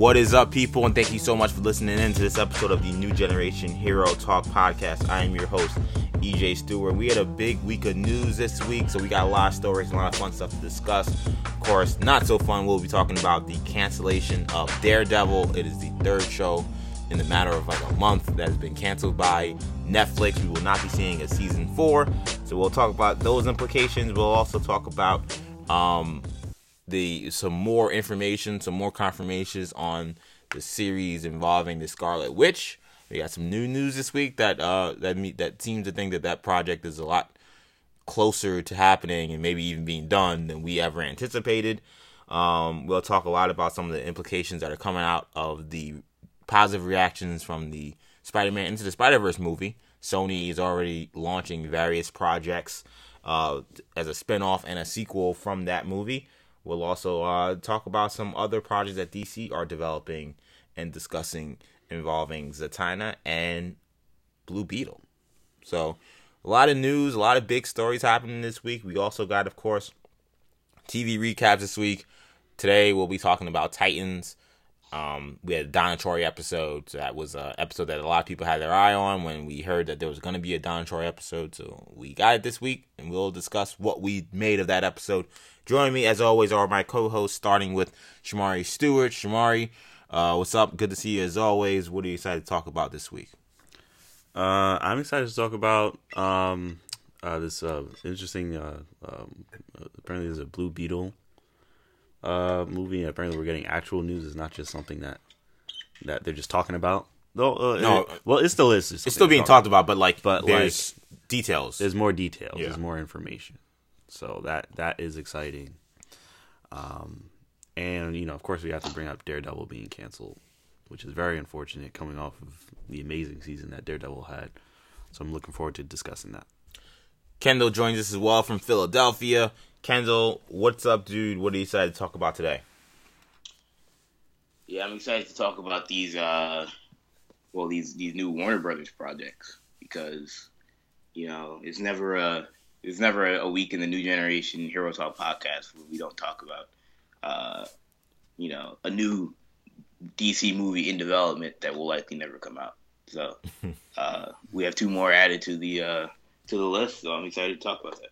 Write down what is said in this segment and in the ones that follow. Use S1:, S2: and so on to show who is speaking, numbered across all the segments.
S1: What is up, people? And thank you so much for listening in to this episode of the New Generation Hero Talk podcast. I am your host, EJ Stewart. We had a big week of news this week, so we got a lot of stories, a lot of fun stuff to discuss. Of course, not so fun, we'll be talking about the cancellation of Daredevil. It is the third show in the matter of like a month that has been canceled by Netflix. We will not be seeing a season four, so we'll talk about those implications. We'll also talk about um, the some more information, some more confirmations on the series involving the Scarlet Witch. We got some new news this week that uh that me that seems to think that that project is a lot closer to happening and maybe even being done than we ever anticipated. Um, we'll talk a lot about some of the implications that are coming out of the positive reactions from the Spider-Man Into the Spider-Verse movie. Sony is already launching various projects uh, as a spin-off and a sequel from that movie. We'll also uh, talk about some other projects that DC are developing and discussing involving Zatanna and Blue Beetle. So, a lot of news, a lot of big stories happening this week. We also got, of course, TV recaps this week. Today, we'll be talking about Titans. Um, we had a Donna Troy episode. So that was an episode that a lot of people had their eye on when we heard that there was going to be a Donna Troy episode. So we got it this week, and we'll discuss what we made of that episode. Joining me, as always, are my co-hosts, starting with Shamari Stewart. Shamari, uh, what's up? Good to see you as always. What are you excited to talk about this week?
S2: Uh, I'm excited to talk about um, uh, this uh, interesting. Uh, um, apparently, there's a Blue Beetle uh, movie. Apparently, we're getting actual news. It's not just something that that they're just talking about. Though, uh,
S1: No.
S2: it- well, it still is.
S1: It's still being talked about, but like,
S2: But,
S1: there's details.
S2: There's more details.
S1: Yeah.
S2: There's more information. So that that is exciting. Um, and you know, of course, we have to bring up Daredevil being canceled, which is very unfortunate, coming off of the amazing season that Daredevil had. So I'm looking forward to discussing that.
S1: Kendall joins us as well from Philadelphia. Kendall, what's up, dude? What are you excited to talk about today?
S3: Yeah, I'm excited to talk about these uh well these these new Warner Brothers projects because you know, it's never a it's never a week in the new generation Hero Talk podcast where we don't talk about uh you know, a new DC movie in development that will likely never come out. So, uh we have two more added to the uh to the list, so I'm excited to talk about that.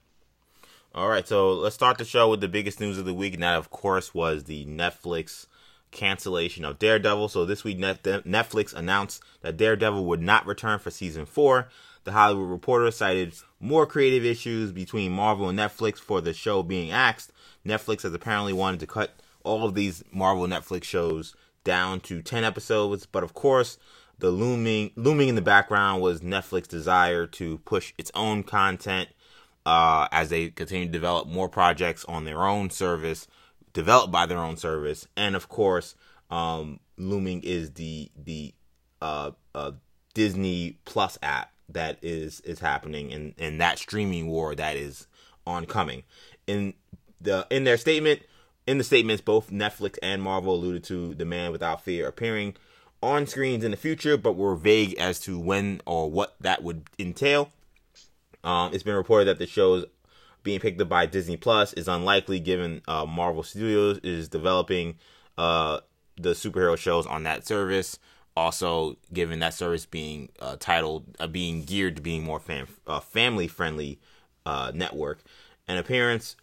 S1: All right, so let's start the show with the biggest news of the week, and that, of course, was the Netflix cancellation of Daredevil. So this week, Netflix announced that Daredevil would not return for season four. The Hollywood Reporter cited more creative issues between Marvel and Netflix for the show being axed. Netflix has apparently wanted to cut all of these Marvel Netflix shows down to 10 episodes, but of course, the looming looming in the background was Netflix's desire to push its own content uh, as they continue to develop more projects on their own service, developed by their own service, and of course, um, looming is the the uh, uh, Disney Plus app that is is happening, and and that streaming war that is oncoming. In the in their statement, in the statements, both Netflix and Marvel alluded to the Man Without Fear appearing on screens in the future, but were vague as to when or what that would entail. Um, it's been reported that the show's being picked up by Disney Plus is unlikely, given uh, Marvel Studios is developing uh, the superhero shows on that service. Also, given that service being uh, titled, uh, being geared to being more fam- uh, family friendly uh, network, an appearance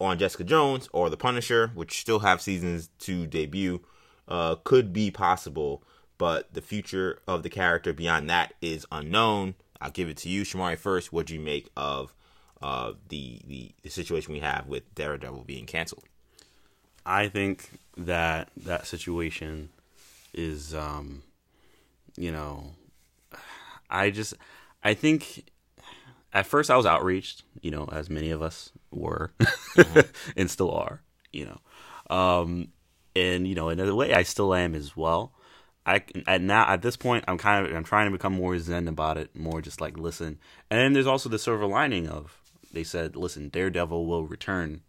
S1: on Jessica Jones or The Punisher, which still have seasons to debut, uh, could be possible, but the future of the character beyond that is unknown. I'll give it to you, Shamari. First, what do you make of uh, the, the the situation we have with Daredevil being canceled?
S2: I think that that situation is, um, you know, I just, I think at first I was outraged, you know, as many of us were and still are, you know. Um, and, you know, in a way I still am as well. I at now at this point I'm kind of I'm trying to become more zen about it, more just like listen. And then there's also the silver lining of they said, listen, Daredevil will return.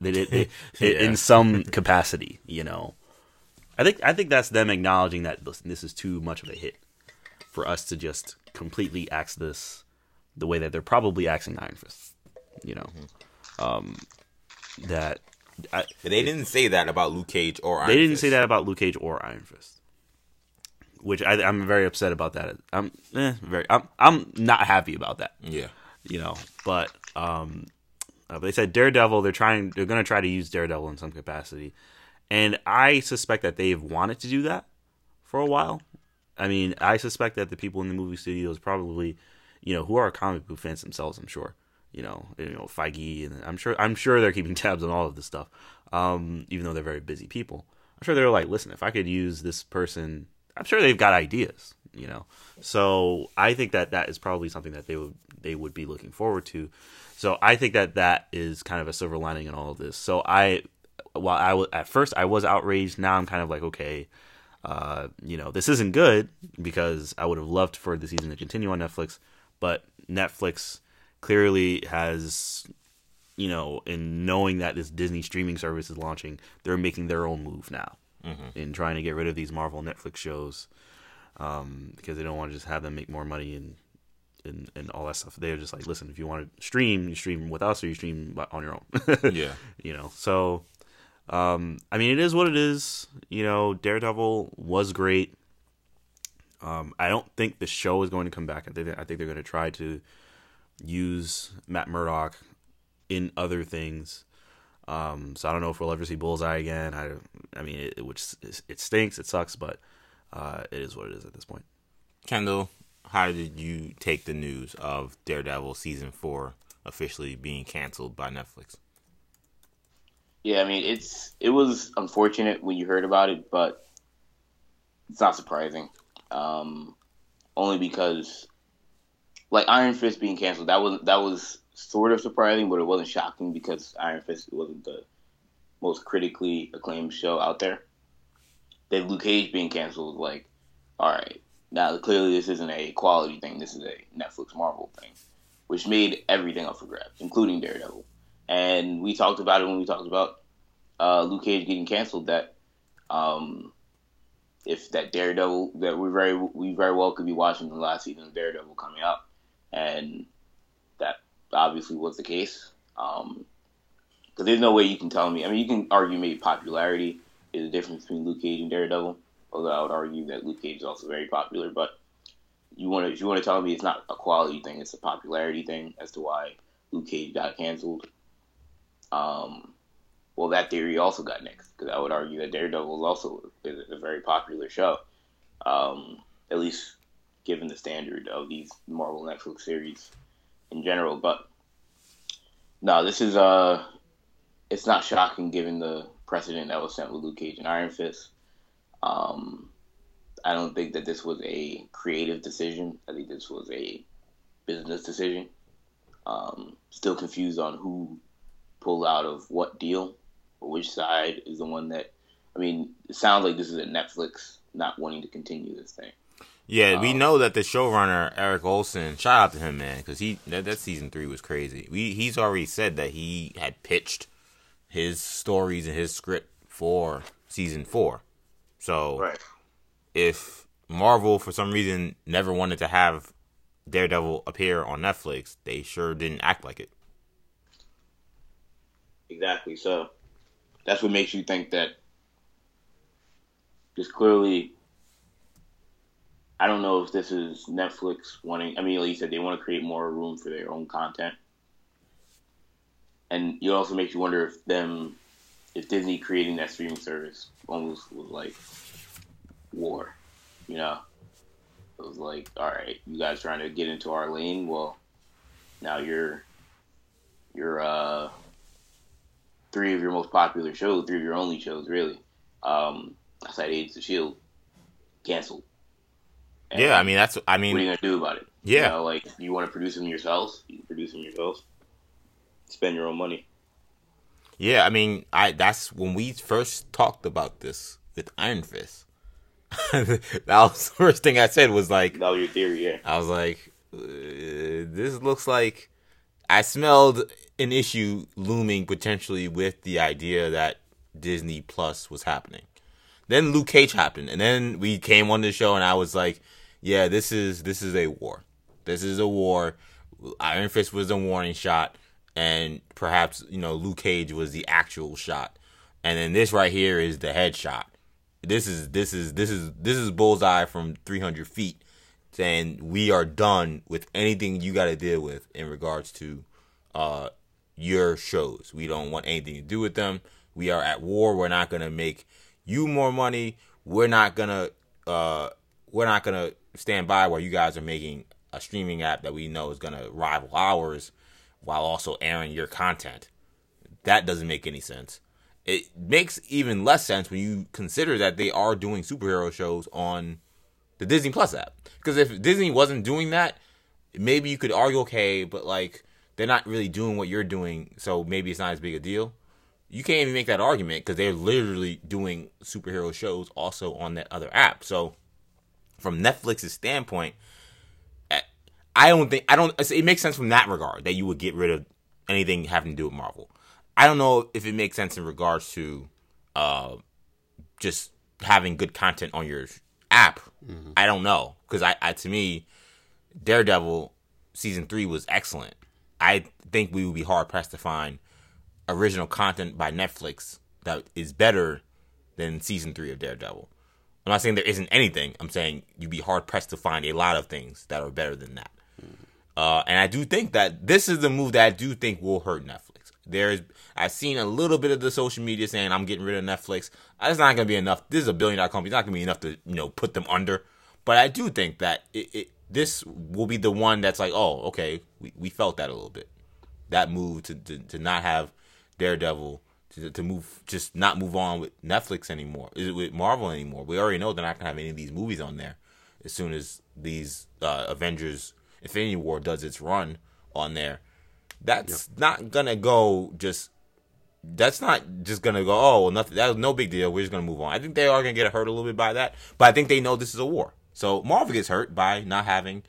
S2: They did it,
S1: Yeah.
S2: in some capacity, you know. I think I think that's them acknowledging that listen, this is too much of a hit for us to just completely axe this the way that they're probably axing Iron Fist. You know, um, that I,
S1: they didn't say that about Luke Cage or Iron
S2: they didn't
S1: Fist.
S2: say that about Luke Cage or Iron Fist, which I, I'm very upset about that. I'm eh, very I'm I'm not happy about that.
S1: Yeah.
S2: you know. But um, uh, they said Daredevil. They're trying. They're going to try to use Daredevil in some capacity, and I suspect that they've wanted to do that for a while. I mean, I suspect that the people in the movie studios probably, you know, who are comic book fans themselves. I'm sure, you know, you know Feige, and I'm sure I'm sure they're keeping tabs on all of this stuff. Um, even though they're very busy people, I'm sure they're like, listen, if I could use this person, I'm sure they've got ideas, you know. So I think that that is probably something that they would they would be looking forward to. So I think that that is kind of a silver lining in all of this. So I, while I was at first I was outraged, now I'm kind of like, okay, uh, you know, this isn't good because I would have loved for the season to continue on Netflix, but Netflix clearly has, you know, in knowing that this Disney streaming service is launching, they're making their own move now in trying to get rid of these Marvel Netflix shows um, because they don't want to just have them make more money and and, and all that stuff. They're just like, listen, if you want to stream, you stream with us or you stream on your own.
S1: Yeah.
S2: you know. So, um, I mean, it is what it is. You know, Daredevil was great. Um, I don't think the show is going to come back. I think I think they're going to try to use Matt Murdock in other things. Um, so I don't know if we'll ever see Bullseye again. I, I mean, it, which it stinks, it sucks, but uh, it is what it is at this point.
S1: Kendall, how did you take the news of Daredevil season four officially being canceled by Netflix?
S3: Yeah, I mean it's it was unfortunate when you heard about it, but it's not surprising. Um, only because like Iron Fist being canceled, that was that was sort of surprising, but it wasn't shocking because Iron Fist wasn't the most critically acclaimed show out there. Then Luke Cage being canceled like, all right, now clearly this isn't a quality thing. This is a Netflix Marvel thing, which made everything up for grabs, including Daredevil. And we talked about it when we talked about uh, Luke Cage getting canceled. That um, if that Daredevil that we very we very well could be watching the last season of Daredevil coming up, and that obviously was the case. Um, because there's no way you can tell me. I mean, you can argue maybe popularity is the difference between Luke Cage and Daredevil. Although I would argue that Luke Cage is also very popular, but you want to you want to tell me it's not a quality thing, it's a popularity thing as to why Luke Cage got canceled. Um, well, that theory also got next because I would argue that Daredevil is also is a very popular show, um, at least given the standard of these Marvel Netflix series in general. But no, this is uh, it's not shocking given the precedent that was set with Luke Cage and Iron Fist. Um, I don't think that this was a creative decision. I think this was a business decision. Um, still confused on who pulled out of what deal or which side is the one that. I mean, it sounds like this is a Netflix not wanting to continue this thing.
S1: Yeah, we
S3: Um,
S1: know that the showrunner Erik Oleson. Shout out to him, man, because he that, that season three was crazy. We he's already said that he had pitched his stories and his script for season four. So if Marvel for some reason never wanted to have Daredevil appear on Netflix, they sure didn't act like it.
S3: Exactly. So that's what makes you think that just clearly. I don't know if this is Netflix wanting. I mean, like you said, they want to create more room for their own content, and it also makes you wonder if them, if Disney creating that streaming service almost was like war, you know. It was like, all right, you guys trying to get into our lane. Well, now you're, you're uh, three of your most popular shows, three of your only shows, really, um, outside Agents of Shield, canceled. And
S1: yeah, I mean that's I mean.
S3: what are you gonna do about it?
S1: Yeah.
S3: you know, like you want to produce them yourselves, you can produce them yourselves. Spend your own money.
S1: yeah, I mean I that's when we first talked about this with Iron Fist. that was the first thing I said was like
S3: That was your theory, yeah.
S1: I was like, uh, this looks like I smelled an issue looming potentially with the idea that Disney Plus was happening. Then Luke Cage happened, and then we came on the show, and I was like, yeah, this is this is a war. This is a war. Iron Fist was a warning shot. and perhaps you know Luke Cage was the actual shot, and then this right here is the headshot. This is this is this is this is bullseye from 300 feet, saying we are done with anything you got to deal with in regards to uh your shows. We don't want anything to do with them. We are at war. We're not gonna make you more money. We're not gonna uh we're not gonna stand by while you guys are making a streaming app that we know is gonna rival ours while also airing your content. That doesn't make any sense. It makes even less sense when you consider that they are doing superhero shows on the Disney Plus app. Because if Disney wasn't doing that, maybe you could argue, okay, but like they're not really doing what you're doing, so maybe it's not as big a deal. You can't even make that argument because they're literally doing superhero shows also on that other app. So, from Netflix's standpoint, I don't think I don't. It makes sense from that regard that you would get rid of anything having to do with Marvel. I don't know if it makes sense in regards to uh, just having good content on your app. Mm-hmm. I don't know because I, I to me, Daredevil season three was excellent. I think we would be hard pressed to find original content by Netflix that is better than season three of Daredevil. I'm not saying there isn't anything. I'm saying you'd be hard pressed to find a lot of things that are better than that. Uh, and I do think that this is the move that I do think will hurt Netflix. There's I've seen a little bit of the social media saying I'm getting rid of Netflix. It's not going to be enough. This is a billion dollar company. It's not going to be enough to you know put them under. But I do think that it, it, this will be the one that's like, oh, okay, we, we felt that a little bit. That move to, to, to not have Daredevil to, to move just not move on with Netflix anymore. Is it with Marvel anymore? We already know they're not gonna have any of these movies on there as soon as these uh, Avengers Infinity War does its run on there, that's yep. not gonna go just. That's not just gonna go. Oh, well, nothing. That's no big deal. We're just gonna move on. I think they are gonna get hurt a little bit by that, but I think they know this is a war. So Marvel gets hurt by not having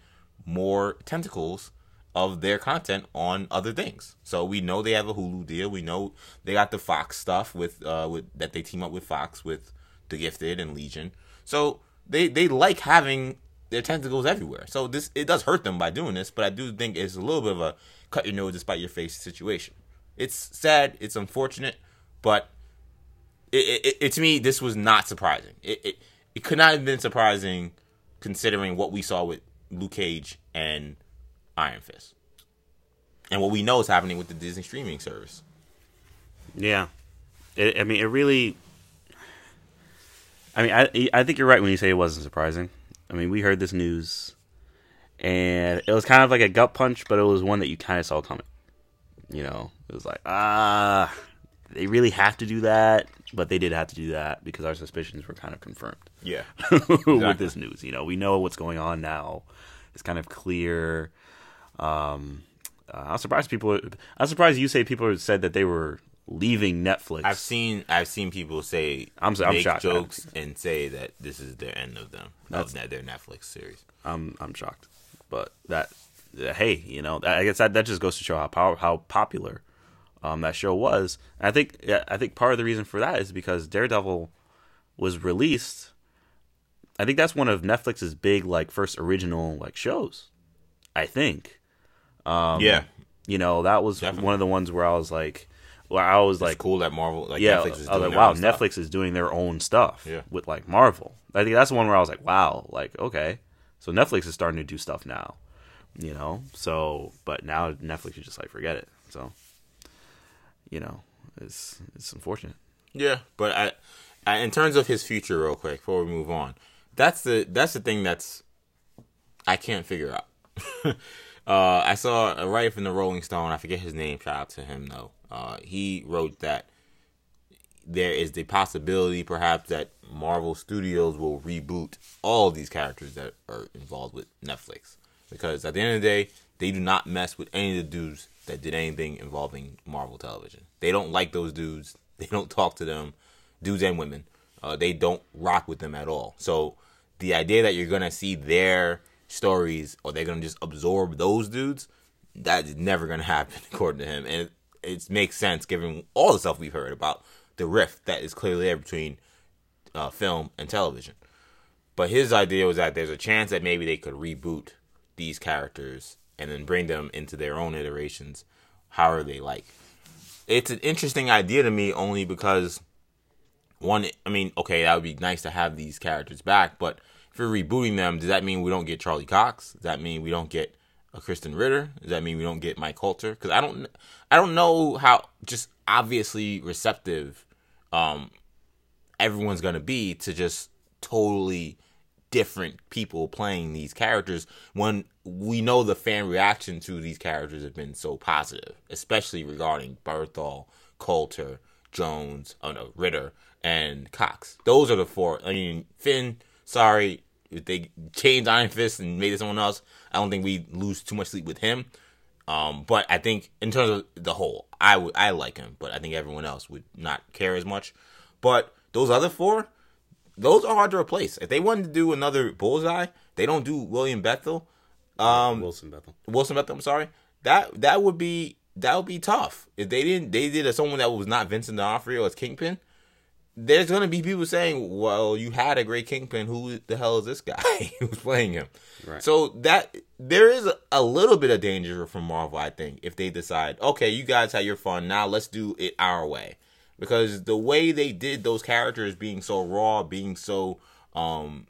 S1: more tentacles of their content on other things. So we know they have a Hulu deal. We know they got the Fox stuff with uh with that they team up with Fox with The Gifted and Legion. So they they like having their tentacles everywhere. So this it does hurt them by doing this, but I do think it's a little bit of a cut your nose despite your face situation. It's sad, it's unfortunate, but it, it, it to me this was not surprising. It, it it could not have been surprising considering what we saw with Luke Cage and Iron Fist, and what we know is happening with the Disney streaming service.
S2: Yeah, it, I mean, it really. I mean, I I think you're right when you say it wasn't surprising. I mean, we heard this news, and it was kind of like a gut punch, but it was one that you kind of saw coming. You know, it was like, ah, they really have to do that, but they did have to do that because our suspicions were kind of confirmed.
S1: Yeah,
S2: exactly. with this news, you know, we know what's going on now. It's kind of clear. Um, uh, I'm surprised people. I'm surprised you say people said that they were leaving Netflix.
S1: I've seen I've seen people say
S2: I'm, I'm
S1: make
S2: shocked,
S1: jokes and say that this is their end of them That's, of their Netflix series.
S2: I'm I'm shocked, but that hey, you know, I guess that that just goes to show how power how popular um, that show was. And I think yeah, I think part of the reason for that is because Daredevil was released. I think that's one of Netflix's big like first original like shows. I think.
S1: Um, yeah.
S2: You know that was Definitely. one of the ones where I was like, where I was
S1: it's
S2: like,
S1: cool that Marvel, like
S2: yeah,
S1: Netflix is
S2: I was
S1: like,
S2: wow, Netflix is doing their own stuff
S1: yeah.
S2: with like Marvel. I think that's the one where I was like, wow, like okay, so Netflix is starting to do stuff now, you know. So, but now Netflix is just like forget it. So, you know, it's it's unfortunate.
S1: Yeah, but I, I, in terms of his future, real quick before we move on, that's the that's the thing that's I can't figure out. uh, I saw a writer from the Rolling Stone. I forget his name. Shout out to him though. Uh, he wrote that there is the possibility, perhaps, that Marvel Studios will reboot all these characters that are involved with Netflix. Because at the end of the day, they do not mess with any of the dudes that did anything involving Marvel Television. They don't like those dudes. They don't talk to them, dudes and women. Uh, they don't rock with them at all. So the idea that you're gonna see their stories or they're gonna just absorb those dudes, that is never gonna happen, according to him. And it makes sense given all the stuff we've heard about the rift that is clearly there between uh, film and television. But his idea was that there's a chance that maybe they could reboot these characters and then bring them into their own iterations How are they like? It's an interesting idea to me only because one, I mean, okay, that would be nice to have these characters back, but if you're rebooting them, does that mean we don't get Charlie Cox? Does that mean we don't get a Krysten Ritter? Does that mean we don't get Mike Colter? Because I don't, I don't know how just obviously receptive um, everyone's gonna be to just totally different people playing these characters when we know the fan reaction to these characters have been so positive, especially regarding Bernthal, Colter, Jones, oh no, Ritter, and Cox. Those are the four. I mean, Finn, sorry, if they changed Iron Fist and made it someone else, I don't think we lose too much sleep with him. Um, but I think in terms of the whole, I would I like him, but I think everyone else would not care as much. But those other four, those are hard to replace. If they wanted to do another Bullseye, they don't do William Bethel. Um,
S2: Wilson Bethel.
S1: Wilson Bethel. I'm sorry. That that would be that would be tough if they didn't. They did a, someone that was not Vincent D'Onofrio as Kingpin. There's gonna be people saying, "Well, you had a great Kingpin. Who the hell is this guy who's playing him?"
S2: Right.
S1: So that there is a, a little bit of danger from Marvel, I think, if they decide, okay, you guys had your fun, now let's do it our way, because the way they did those characters being so raw, being so um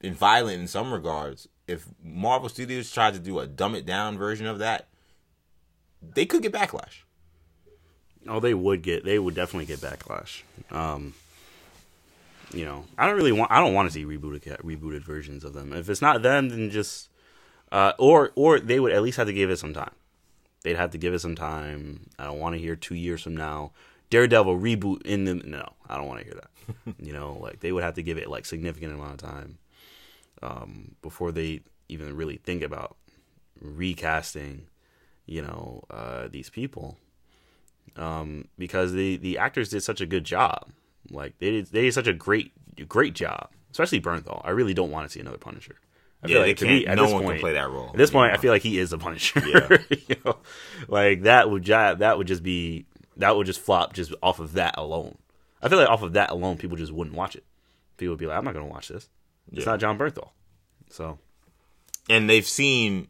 S1: and violent in some regards, if Marvel Studios tried to do a dumb it down version of that, they could get backlash.
S2: Oh, they would get. They would definitely get backlash. Um, you know, I don't really want. I don't want to see rebooted rebooted versions of them. If it's not them, then just uh, or or they would at least have to give it some time. They'd have to give it some time. I don't want to hear two years from now Daredevil reboot in the no. I don't want to hear that. you know, like they would have to give it like significant amount of time um, before they even really think about recasting. You know, uh, these people um, because the the actors did such a good job. Like they did, they did such a great great job, especially Bernthal. I really don't want to see another Punisher. I
S1: Yeah, they
S2: to
S1: can't-
S2: at
S1: no
S2: this
S1: one can play that role.
S2: At this point,
S1: Yeah.
S2: I feel like he is the Punisher.
S1: Yeah.
S2: you know, like that would that would just be that would just flop just off of that alone. I feel like off of that alone, people just wouldn't watch it. People would be like, "I'm not going to watch this. It's
S1: Yeah.
S2: not Jon Bernthal." So
S1: and they've seen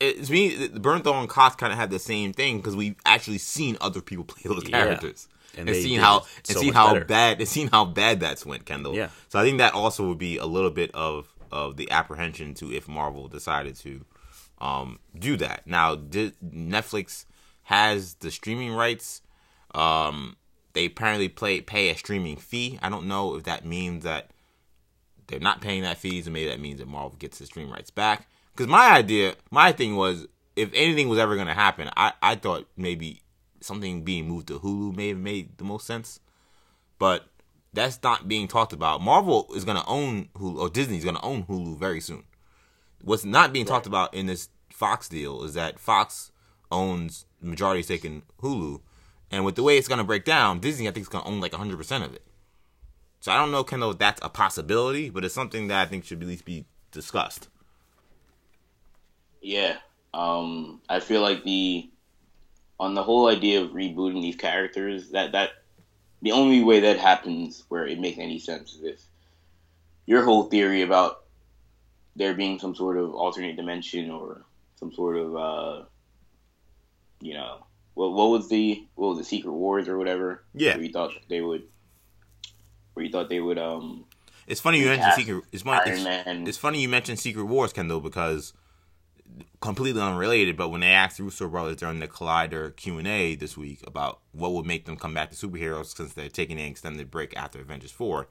S1: it's me Bernthal and Cox kind of had the same thing because we've actually seen other people play those
S2: Yeah.
S1: characters
S2: And
S1: and,
S2: they
S1: seen how
S2: it
S1: and
S2: so
S1: seen how
S2: better.
S1: bad and seen how bad that's went Kendall.
S2: Yeah.
S1: So I think that also would be a little bit of of the apprehension to if Marvel decided to um, do that. Now di- Netflix has the streaming rights. Um, they apparently play pay a streaming fee. I don't know if that means that they're not paying that fees, and maybe that means that Marvel gets the stream rights back. Because my idea, my thing was, if anything was ever going to happen, I, I thought maybe something being moved to Hulu may have made the most sense. But that's not being talked about. Marvel is going to own Hulu, or Disney's going to own Hulu very soon. What's not being talked about in this Fox deal is that Fox owns the majority stake in Hulu. And with the way it's going to break down, Disney, I think, is going to own like 100% of it. So I don't know, Kendall, if that's a possibility, but it's something that I think should at least be discussed.
S3: Yeah. Um, I feel like the on the whole idea of rebooting these characters, that that the only way that happens where it makes any sense is if your whole theory about there being some sort of alternate dimension or some sort of uh, you know what what was the what was the Secret Wars or whatever?
S1: Yeah.
S3: Where you thought they would where you thought they would um
S1: It's funny you mentioned Secret. It's funny. It's, it's funny you mentioned Secret Wars, Kendall, because completely unrelated. But when they asked the Russo brothers during the Collider Q and A this week about what would make them come back to superheroes since they're taking an extended break after Avengers Four,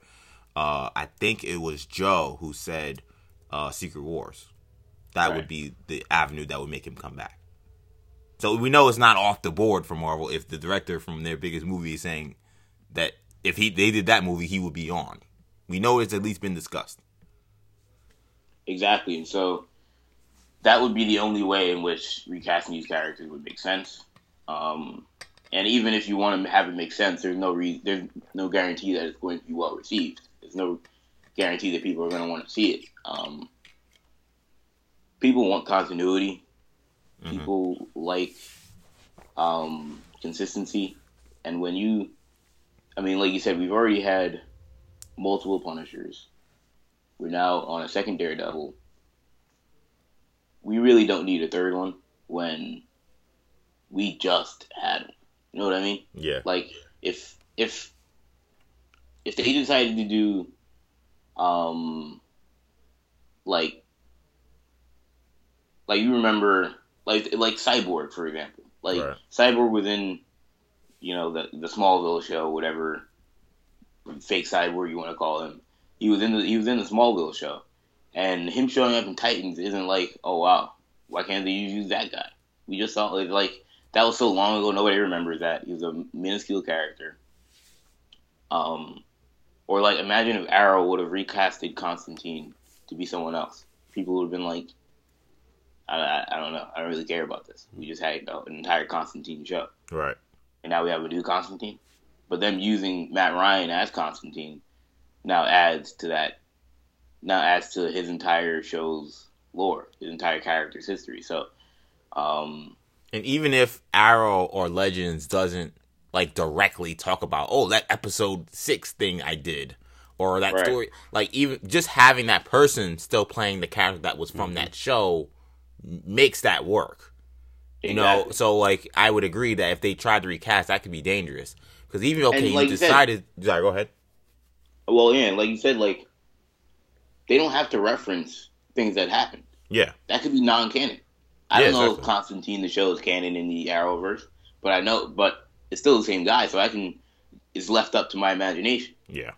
S1: uh, I think it was Joe who said uh, Secret Wars. That
S3: Right.
S1: would be the avenue that would make him come back. So we know it's not off the board for Marvel if the director from their biggest movie is saying that if he they did that movie, he would be on. We know it's at least been discussed.
S3: Exactly, and so that would be the only way in which recasting these characters would make sense. Um, and even if you want to have it make sense, there's no re- there's no guarantee that it's going to be well received. There's no guarantee that people are going to want to see it. Um, people want continuity. People like um, consistency, and when you, I mean, like you said, we've already had multiple Punishers. We're now on a second Daredevil. We really don't need a third one when we just had him. You know what I mean?
S1: Yeah.
S3: Like if if if they decided to do um like like you remember like like Cyborg for example. Like
S1: Right.
S3: Cyborg within you know the the Smallville show, whatever fake Cyborg you want to call him. He was in the he was in the Smallville show, and him showing up in Titans isn't like oh wow why can't they use that guy? We just saw like, like that was so long ago nobody remembers that he was a minuscule character. Um, or like imagine if Arrow would have recasted Constantine to be someone else. People would have been like, I, I, don't know, I don't really care about this. We just had an entire Constantine show
S1: Right.
S3: And now we have a new Constantine. But them using Matt Ryan as Constantine now adds to that, now adds to his entire show's lore, his entire character's history. So, um,
S1: And even if Arrow or Legends doesn't like directly talk about, oh, that episode six thing I did, or that
S3: Right.
S1: story, like even just having that person still playing the character that was from that show makes that work. You know, so like I would agree that if they tried to recast, that could be dangerous. Because even okay,
S3: like
S1: you
S3: you said-
S1: decided. sorry, go ahead.
S3: well, yeah, like you said, like they don't have to reference things that happened.
S1: Yeah,
S3: That could be non-canon. I
S1: Yeah,
S3: don't know
S1: exactly.
S3: if Constantine the show is canon in the Arrowverse, but I know, but it's still the same guy, so I can. It's left up to my imagination.
S1: yeah,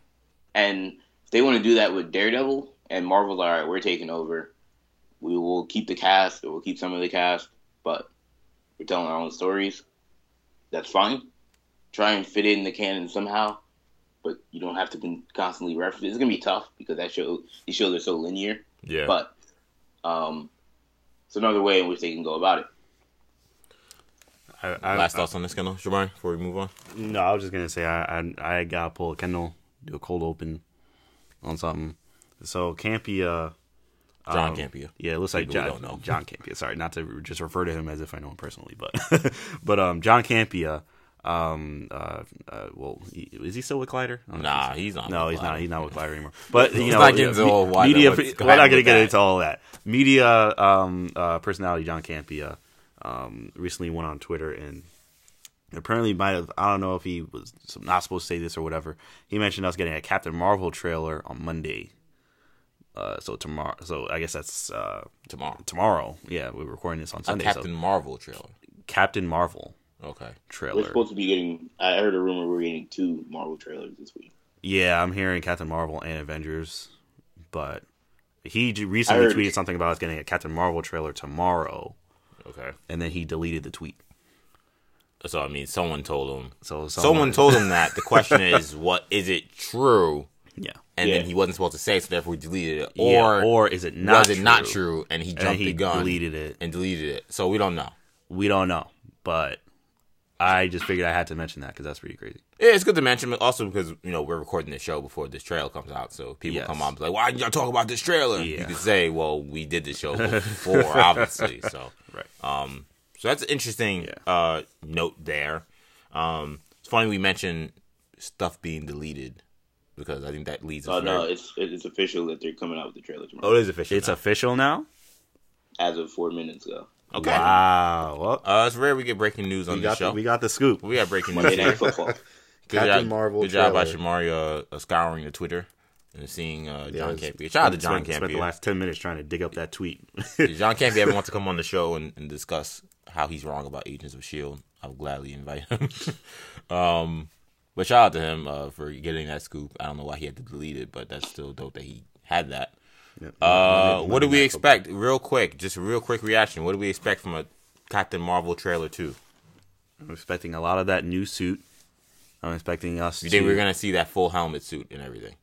S3: And if they want to do that with Daredevil and Marvel, all right, we're taking over. We will keep the cast, or we'll keep some of the cast, but we're telling our own stories. That's fine. Try and fit in the canon somehow, but you don't have to con- constantly reference. it. It's gonna be tough because that show, these shows are so linear.
S1: yeah.
S3: But um, it's another way in which they can go about it.
S2: I, I,
S1: Last thoughts on this, Kendall? Shamari, before we move on.
S2: No, I was just gonna say I I, I gotta pull a Kendall, do a cold open on something. So Campea,
S1: John
S2: um,
S1: Campea.
S2: Yeah, it looks like
S1: People
S2: John,
S1: don't know.
S2: John Campea. Sorry, not to just refer to him as if I know him personally, but but um, John Campea. Um. Uh. uh well, he, is he still with Collider? I don't know if
S1: Nah, he's not.
S2: no, he's not. He's not with Collider anymore. But you know,
S1: into
S2: me- media. We're not going to get
S1: that.
S2: into all that. Media um, uh, personality John Campea um, recently went on Twitter and apparently might have. I don't know if he was not supposed to say this or whatever. He mentioned us getting a Captain Marvel trailer on Monday. Uh, so tomorrow. So I guess that's uh,
S1: tomorrow.
S2: tomorrow. Yeah, we're recording this on
S1: A
S2: Sunday.
S1: Captain
S2: So
S1: Marvel trailer.
S2: Captain Marvel
S1: Okay.
S2: Trailer.
S3: We're supposed to be getting. I heard a rumor we're getting two Marvel trailers this week.
S2: Yeah, I'm hearing Captain Marvel and Avengers, but he recently
S3: heard-
S2: tweeted something about us getting a Captain Marvel trailer tomorrow,
S1: Okay.
S2: and then he deleted the tweet.
S1: So I mean, someone told him.
S2: So
S1: Someone told him that. The question is, what is it true?
S2: Yeah,
S1: And then he wasn't supposed to say, so therefore he deleted it.
S2: Yeah,
S1: Or
S2: or is it not?
S1: was it not true? And he
S2: And
S1: jumped
S2: he
S1: the gun
S2: deleted it.
S1: and deleted it. So we don't know.
S2: We don't know, but I just figured I had to mention that because that's pretty crazy.
S1: Yeah, it's good to mention, but also because you know we're recording this show before this trailer comes out, so people
S2: Yes.
S1: come on like, "Why didn't y'all talk about this trailer?"
S2: Yeah.
S1: You could say, "Well, we did the show before, obviously." So,
S2: Right.
S1: um, so that's an interesting
S2: Yeah.
S1: uh note there. Um, it's funny we mentioned stuff being deleted because I think that leads us.
S3: Oh no,
S1: very-
S3: it's it's official that they're coming out with the trailer tomorrow.
S1: oh, it is official.
S2: It's
S1: now.
S2: official now.
S3: As of four minutes ago.
S1: okay.
S2: Wow. Well,
S1: Uh, it's rare we get breaking news on
S2: we
S1: this show.
S2: the, we got the scoop.
S1: we got breaking news.
S3: Monday. Night Football.
S1: Good
S2: Captain
S1: job,
S2: Marvel
S1: Good job by
S2: trailer.
S1: Shamari uh, uh, scouring the Twitter and seeing uh, John
S2: it's-
S1: Campea. Shout out to John
S2: spent, Spent the last ten minutes trying to dig up that tweet.
S1: If John Campea ever wants to come on the show and, and discuss how he's wrong about Agents of Shield, I'll gladly invite him. um, but shout out to him uh, for getting that scoop. I don't know why he had to delete it, but that's still dope that he had that.
S2: Yeah.
S1: Uh, what do we
S2: Monday Night
S1: expect? Real quick, just a real quick reaction. What do we expect from a Captain Marvel trailer too?
S2: I'm expecting a lot of that new suit. I'm expecting us.
S1: You think
S2: to,
S1: we're gonna see that full helmet suit and everything?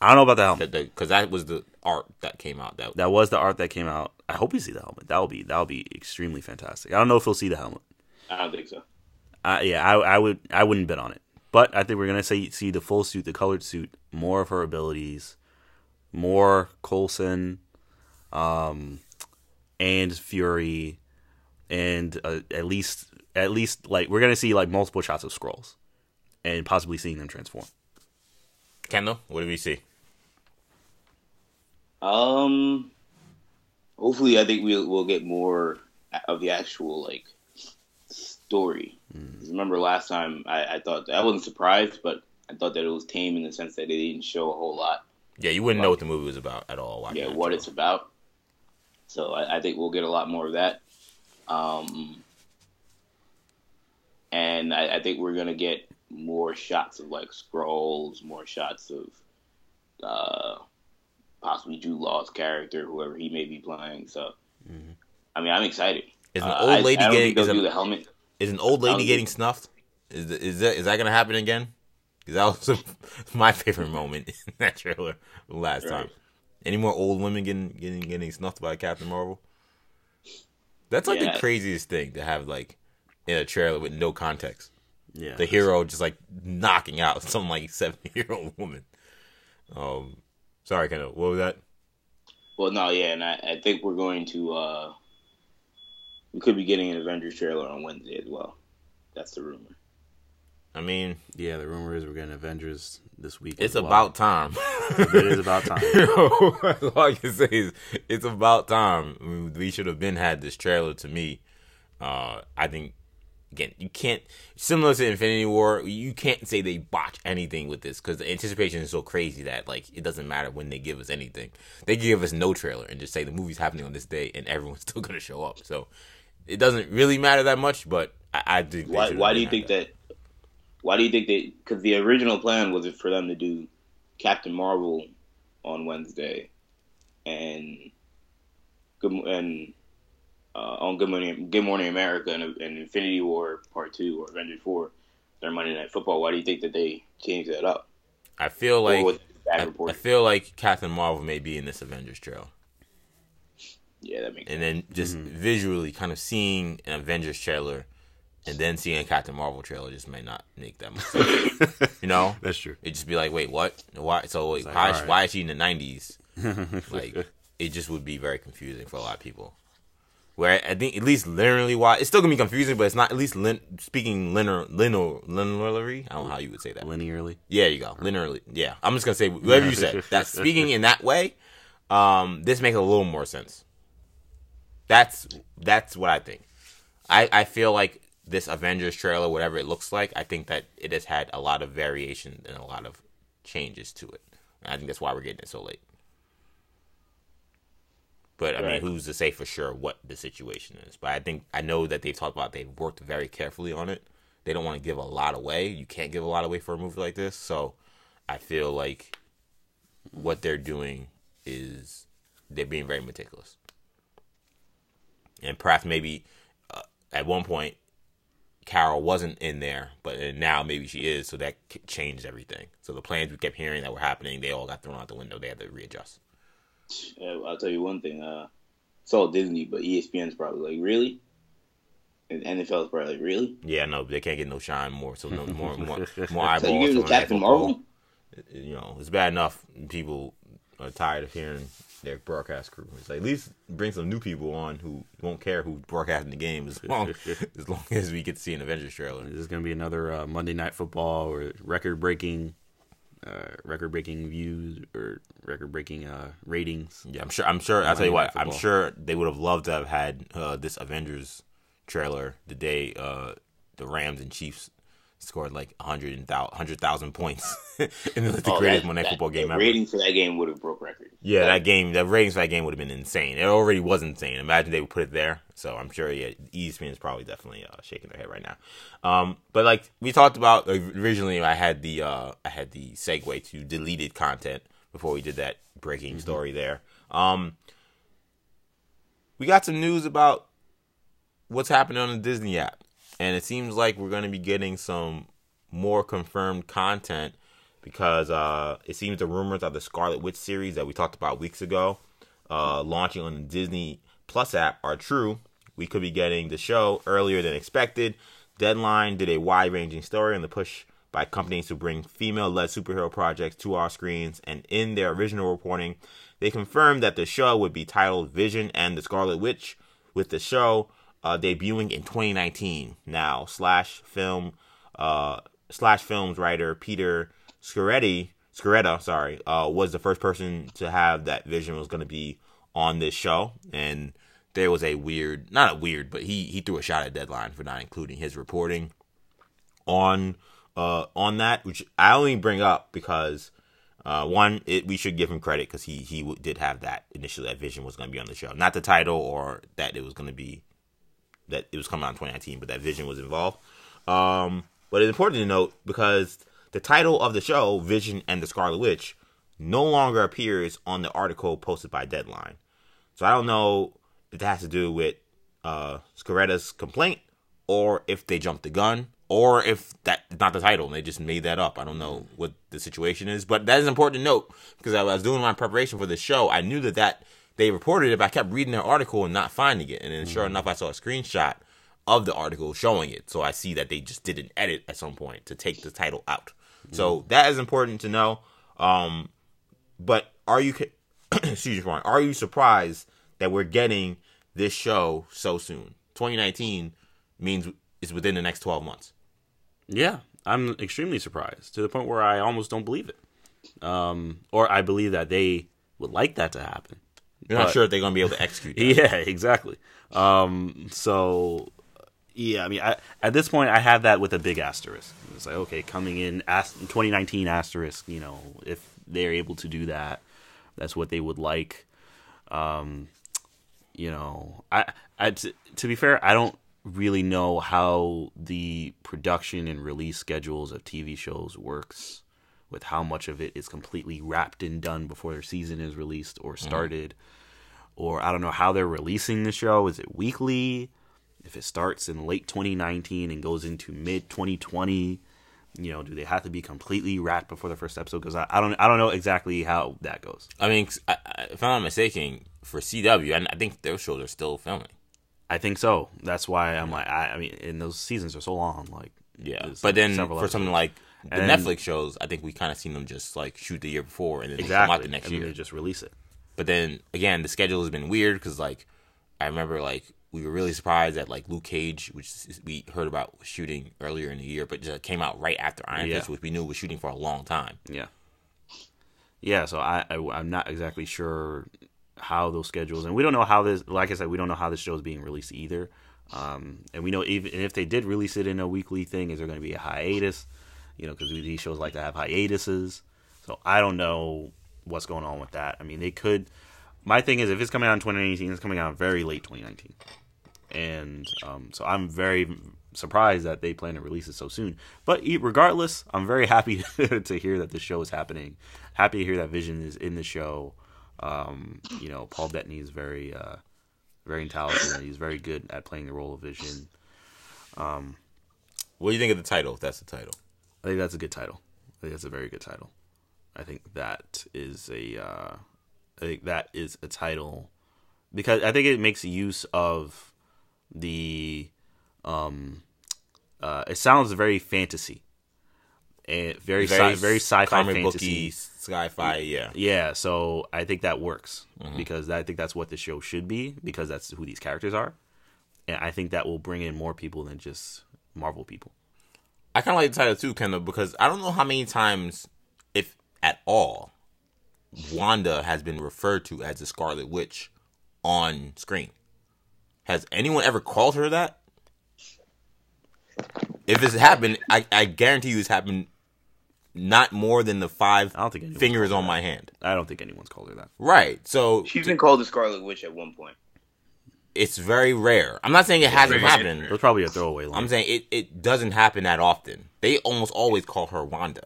S2: I don't know about the helmet.
S1: Because that, was the art that came out. That
S2: That was the art that came out. I hope we see the helmet. That will be that will be extremely fantastic. I don't know if we'll see the helmet.
S3: I don't think so.
S2: I, yeah, I, I would I wouldn't bet on it. But I think we're gonna see see the full suit, the colored suit, more of her abilities, more Coulson, um, and Fury, and uh, at least at least like we're gonna see like multiple shots of Skrulls, and possibly seeing them transform.
S1: Kendall, what do we see?
S3: Um, hopefully, I think we'll we'll get more of the actual like story. Mm. Remember last time I, I thought I wasn't surprised, but I thought that it was tame in the sense that they didn't show a whole lot.
S1: Yeah, you wouldn't like, know what the movie was about at all.
S3: Yeah, what it's about. So I, I, think we'll get a lot more of that. Um, and I, I think we're gonna get more shots of like Skrulls, more shots of uh, possibly Jude Law's character, whoever he may be playing. So, mm-hmm. I mean, I'm excited.
S1: Is an uh, old lady I, getting is, a, the helmet? Is an old lady getting snuffed? Is is that is that gonna happen again? Because that was my favorite moment in that trailer last right. time. Any more old women getting getting getting snuffed by Captain Marvel? That's like yeah. the craziest thing to have like in a trailer with no context. Yeah, the hero just like knocking out some like seventy year old woman. Um, sorry, kind of what was that?
S3: Well, no, yeah, and I, I think we're going to uh, we could be getting an Avengers trailer on Wednesday as well. That's the rumor.
S1: I mean,
S2: yeah, the rumor is we're getting Avengers this week.
S1: It's well. about time.
S2: it is about time. you
S1: know, all I can say is it's about time. I mean, we should have been had this trailer. To me, uh, I think again, you can't similar to Infinity War. You can't say they botch anything with this because the anticipation is so crazy that like it doesn't matter when they give us anything. They give us no trailer and just say the movie's happening on this day, and everyone's still gonna show up. So it doesn't really matter that much. But I, I think
S3: why, why do you think that? that? Why do you think that? Because the original plan was for them to do Captain Marvel on Wednesday, and and uh, on Good Morning Good Morning America and, and, Infinity War Part Two or Avengers Four, their Monday Night Football. Why do you think that they changed that up?
S1: I feel like I, I, feel like Captain Marvel may be in this Avengers trailer.
S3: Yeah, that makes.
S1: And
S3: sense.
S1: then just mm-hmm. visually, kind of seeing an Avengers trailer, and then seeing a Captain Marvel trailer just may not make that much sense. you know,
S2: that's true.
S1: It just be like, wait, what? Why? So wait, like, why, right. why is she in the nineties? like, it just would be very confusing for a lot of people. Where I think at least linearly why it's still gonna be confusing, but it's not at least lin- speaking linear linear linearly. I don't know how you would say that.
S2: Linearly.
S1: Yeah, you go linearly. Yeah, I'm just gonna say whatever you said. That speaking in that way. Um, this makes a little more sense. That's that's what I think. I I feel like this Avengers trailer, whatever it looks like, I think that it has had a lot of variation and a lot of changes to it. And I think that's why we're getting it so late. But I right. mean, who's to say for sure what the situation is? But I think I know that they've talked about they've worked very carefully on it. They don't want to give a lot away. You can't give a lot away for a movie like this. So I feel like what they're doing is they're being very meticulous. And perhaps maybe uh, at one point Carol wasn't in there, but now maybe she is. So that changed everything. So the plans we kept hearing that were happening, they all got thrown out the window. They had to readjust.
S3: I'll tell you one thing. Uh, it's all Disney, but ESPN's probably like, really? And NFL is probably like, really?
S1: Yeah, no, they can't get no shine more, so no more, more, more eyeballs. So
S3: you give it Captain Marvel?
S1: You know, it's bad enough people are tired of hearing their broadcast crew. It's like, at least bring some new people on who won't care who's broadcasting the game as long as long as we get to see an Avengers trailer.
S2: This is going to be another uh, Monday Night Football or record breaking uh, record-breaking views or record-breaking uh, ratings.
S1: Yeah, I'm sure. I'm sure. I'll tell you what. I'm sure they would have loved to have had uh, this Avengers trailer the day uh, the Rams and Chiefs scored like 100,000 points in the, oh, greatest Monday Night Football game
S3: the
S1: ever.
S3: Rating for that game would have broke record.
S1: Yeah, that, that game, the ratings for that game would have been insane. It already was insane. Imagine they would put it there. So I'm sure, yeah, ESPN is probably definitely uh, shaking their head right now. Um, but like we talked about originally, I had the uh, I had the segue to deleted content before we did that breaking mm-hmm. story there. Um, we got some news about what's happening on the Disney app and it seems like we're going to be getting some more confirmed content because uh, it seems the rumors of the Scarlet Witch series that we talked about weeks ago uh, launching on the Disney Plus app are true. We could be getting the show earlier than expected. Deadline did a wide ranging story on the push by companies to bring female led superhero projects to our screens, and in their original reporting, they confirmed that the show would be titled Vision and the Scarlet Witch, with the show uh, debuting in 2019. Now, slash film, uh, slash films writer Peter Sciretta, Sciretta, sorry, uh, was the first person to have that vision was going to be on this show, and there was a weird, not a weird, but he he threw a shot at Deadline for not including his reporting on uh on that, which I only bring up because uh, one, it, we should give him credit because he he w- did have that initially. That vision was going to be on the show, not the title or that it was going to be that it was coming out in 2019, but that vision was involved. Um, but it's important to note because the title of the show, Vision and the Scarlet Witch, no longer appears on the article posted by Deadline. So I don't know if that has to do with uh, Scaretta's complaint or if they jumped the gun or if that's not the title and they just made that up. I don't know what the situation is, but that is important to note because I was doing my preparation for the show. I knew that that they reported it, but I kept reading their article and not finding it. And then sure enough, I saw a screenshot of the article showing it. So I see that they just did an edit at some point to take the title out. So that is important to know. Um, but are you, excuse me, are you surprised that we're getting this show so soon? 2019 means it's within the next 12 months.
S2: Yeah, I'm extremely surprised to the point where I almost don't believe it. Um, or I believe that they would like that to happen.
S1: You're not
S2: But-
S1: sure if they're going to be able to execute that.
S2: Yeah, exactly. Um, so yeah, I mean, I, at this point, I have that with a big asterisk. It's like okay, coming in ast- 2019 asterisk. You know, if they're able to do that, that's what they would like. Um, you know, I, I t- to be fair, I don't really know how the production and release schedules of TV shows works with how much of it is completely wrapped and done before their season is released or mm-hmm. started or I don't know how they're releasing the show. Is it weekly? If it starts in late 2019 and goes into mid 2020, you know, do they have to be completely wrapped before the first episode? Because I, I don't, I don't know exactly how that goes.
S1: I mean, I, I, if I'm not mistaken, for CW, and I think their shows are still filming.
S2: I think so. That's why I'm like, I, I mean, and those seasons are so long. Like,
S1: Yeah, but then for something like the
S2: And-
S1: Netflix shows, I think we kind of seen them just like shoot the year before and then come out
S2: exactly
S1: the next
S2: and
S1: year.
S2: they just release it.
S1: But then again, the schedule has been weird because like I remember like we were really surprised that like Luke Cage, which we heard about was shooting earlier in the year, but just came out right after Iron
S2: Yeah.
S1: Fist, which we knew was shooting for a long time.
S2: Yeah. Yeah, so I, I am not exactly sure how those schedules and we don't know how this like I said we don't know how this show is being released either. Um, and we know even if they did release it in a weekly thing, is there going to be a hiatus? You know, because these shows like to have hiatuses. So I don't know what's going on with that. I mean, they could. My thing is, if it's coming out in 2019, it's coming out very late 2019, and um, so I'm very surprised that they plan to release it so soon. But regardless, I'm very happy to hear that the show is happening. Happy to hear that Vision is in the show. Um, you know, Paul Bettany is very, uh, very talented. He's very good at playing the role of Vision.
S1: What do you think of the title? If that's the title,
S2: I think that's a good title. I think that's a very good title. I think that is a uh, I think that is a title because I think it makes use of the um uh it sounds very fantasy and very very, sci- very sci-fi fantasy
S1: booky, sci-fi. Yeah,
S2: yeah so I think that works because I think that's what the show should be because that's who these characters are and I think that will bring in more people than just Marvel people
S1: I kind of like the title too, Kendall, because I don't know how many times, if at all, Wanda has been referred to as the Scarlet Witch on screen. Has anyone ever called her that? If it's happened, I, I guarantee you it's happened not more than the five
S2: I don't think
S1: fingers on
S2: her
S1: my hand.
S2: I don't think anyone's called her that
S1: Right. So
S3: She's been called the Scarlet Witch at one point.
S1: It's very rare. I'm not saying it hasn't
S3: very
S1: happened.
S2: it was probably a throwaway line
S1: I'm saying it, it doesn't happen that often. They almost always call her Wanda.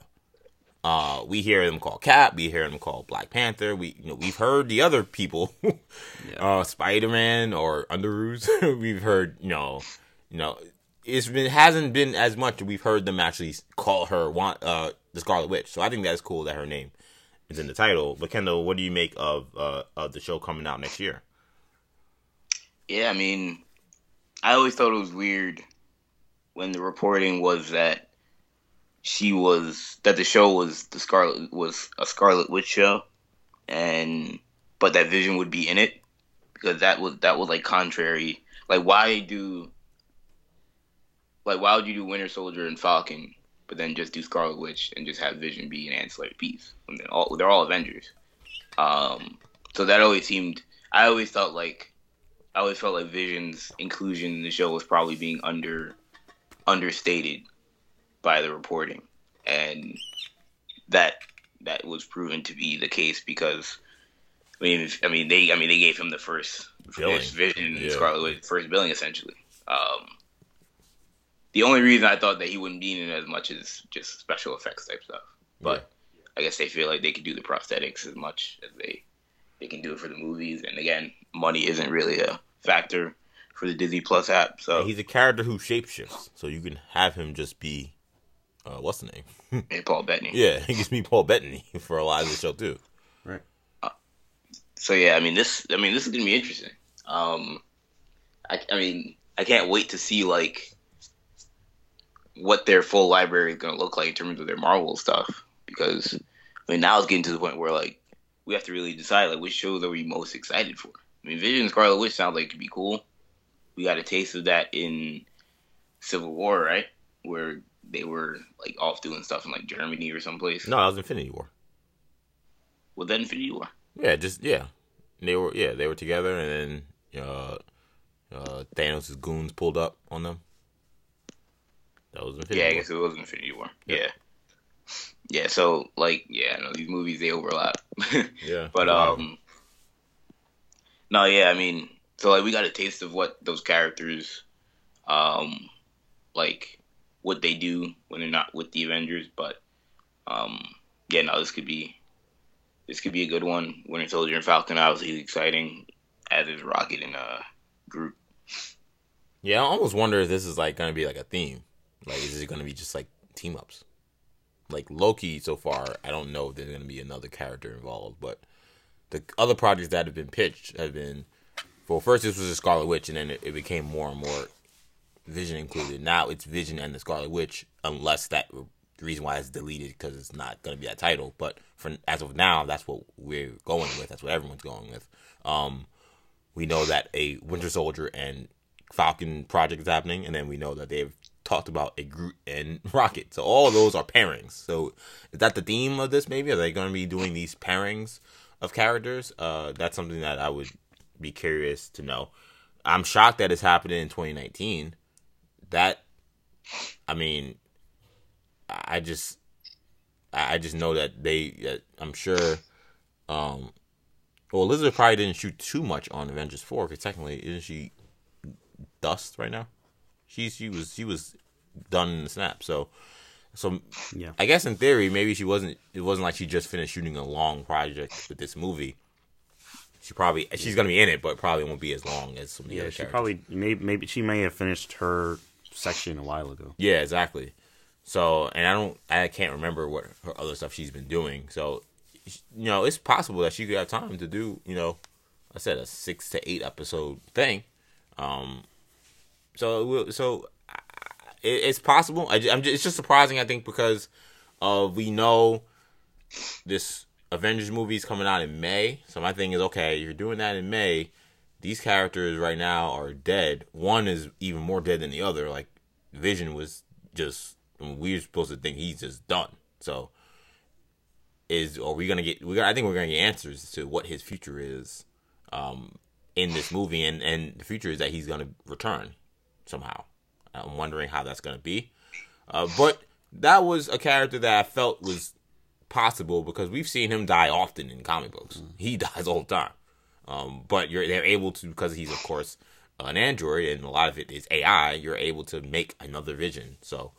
S1: Uh, we hear them call Cap. We hear them call Black Panther. We you know we've heard the other people, uh, Spider Man or Underoos. we've heard you know you know it's been hasn't been as much. We've heard them actually call her Wan- uh, the Scarlet Witch. So I think that's cool that her name is in the title. But Kendall, what do you make of uh, of the show coming out next year?
S3: Yeah, I mean, I always thought it was weird when the reporting was that she was that the show was the Scarlet was a Scarlet Witch show, and but that Vision would be in it because that was that was like contrary. Like, why do like why would you do Winter Soldier and Falcon, but then just do Scarlet Witch and just have Vision be an ancillary piece? And then all they're all Avengers. Um, so that always seemed. I always felt like I always felt like Vision's inclusion in the show was probably being under understated by the reporting, and that that was proven to be the case because I mean, I mean they I mean they gave him the first,
S1: Billing.
S3: first Vision
S1: Yeah.
S3: Scarlet Witch first billing essentially. Um, the only reason I thought that he wouldn't be in it as much is just special effects type stuff, but I guess they feel like they can do the prosthetics as much as they they can do it for the movies. And again, money isn't really a factor for the Disney Plus app. So
S1: And he's a character who shapeshifts, so you can have him just be, uh, what's the name?
S3: and Paul Bettany.
S1: yeah, he gets me Paul Bettany for a lot of the show too.
S2: Right.
S3: So yeah, I mean this. I mean this is gonna be interesting. Um, I, I mean I can't wait to see like what their full library is gonna look like in terms of their Marvel stuff because I mean now it's getting to the point where like we have to really decide like which shows are we most excited for. I mean Vision Scarlet Witch sounds like it could be cool. We got a taste of that in Civil War, right? Where they were like off doing stuff in like Germany or someplace.
S1: No, that was Infinity War.
S3: Well, then Infinity War.
S1: Yeah, just yeah, they were yeah they were together, and then uh, uh, Thanos' goons pulled up on them. That was Infinity War.
S3: Yeah, I guess it was Infinity War.
S1: Yep.
S3: Yeah. Yeah, so like yeah, I know these movies they overlap.
S1: Yeah,
S3: but um No, yeah, I mean so like we got a taste of what those characters um like what they do when they're not with the Avengers, but um yeah, no, this could be this could be a good one. Winter Soldier and Falcon obviously exciting, as is Rocket and uh Groot.
S1: yeah, I almost wonder if this is like gonna be like a theme. Like, is it gonna be just like team ups? Like Loki, so far, I don't know if there's gonna be another character involved, but the other projects that have been pitched have been. Well, first this was a Scarlet Witch, and then it, it became more and more Vision included. Now it's Vision and the Scarlet Witch, unless that the reason why it's deleted because it's not going to be that title. But for as of now, that's what we're going with. That's what everyone's going with. Um, we know that a Winter Soldier and Falcon project is happening, and then we know that they've talked about a Groot and Rocket. So all those are pairings. So is that the theme of this? Maybe are they going to be doing these pairings of characters? Uh, that's something that I would be curious to know. I'm shocked that it's happening in 2019. That, I mean, I just, I just know that they. I'm sure. Um, well, Elizabeth probably didn't shoot too much on Avengers Four because technically, isn't she dust right now? She's she was she was done in the snap. So, so
S2: Yeah.
S1: I guess in theory, maybe she wasn't. It wasn't like she just finished shooting a long project with this movie. She probably she's gonna be in it, but probably won't be as long as some of the
S2: Yeah,
S1: other
S2: she
S1: characters.
S2: probably maybe maybe she may have finished her section a while ago.
S1: Yeah, exactly. So, and I don't, I can't remember what her other stuff she's been doing. So, you know, it's possible that she could have time to do, you know, I said a six to eight episode thing. Um, so, so it, it's possible. I, am just, it's just surprising, I think, because uh, we know this Avengers movie is coming out in May. So my thing is, okay, you're doing that in May. These characters right now are dead. One is even more dead than the other. Like Vision was just—we're supposed to think he's just done. So is are we gonna get? We got, I think we're gonna get answers to what his future is um, in this movie, and and the future is that he's gonna return somehow. I'm wondering how that's gonna be. Uh, but that was a character that I felt was possible because we've seen him die often in comic books. He dies all the time. Um, but you're they're able to because he's of course an android and a lot of it is AI. You're able to make another Vision. So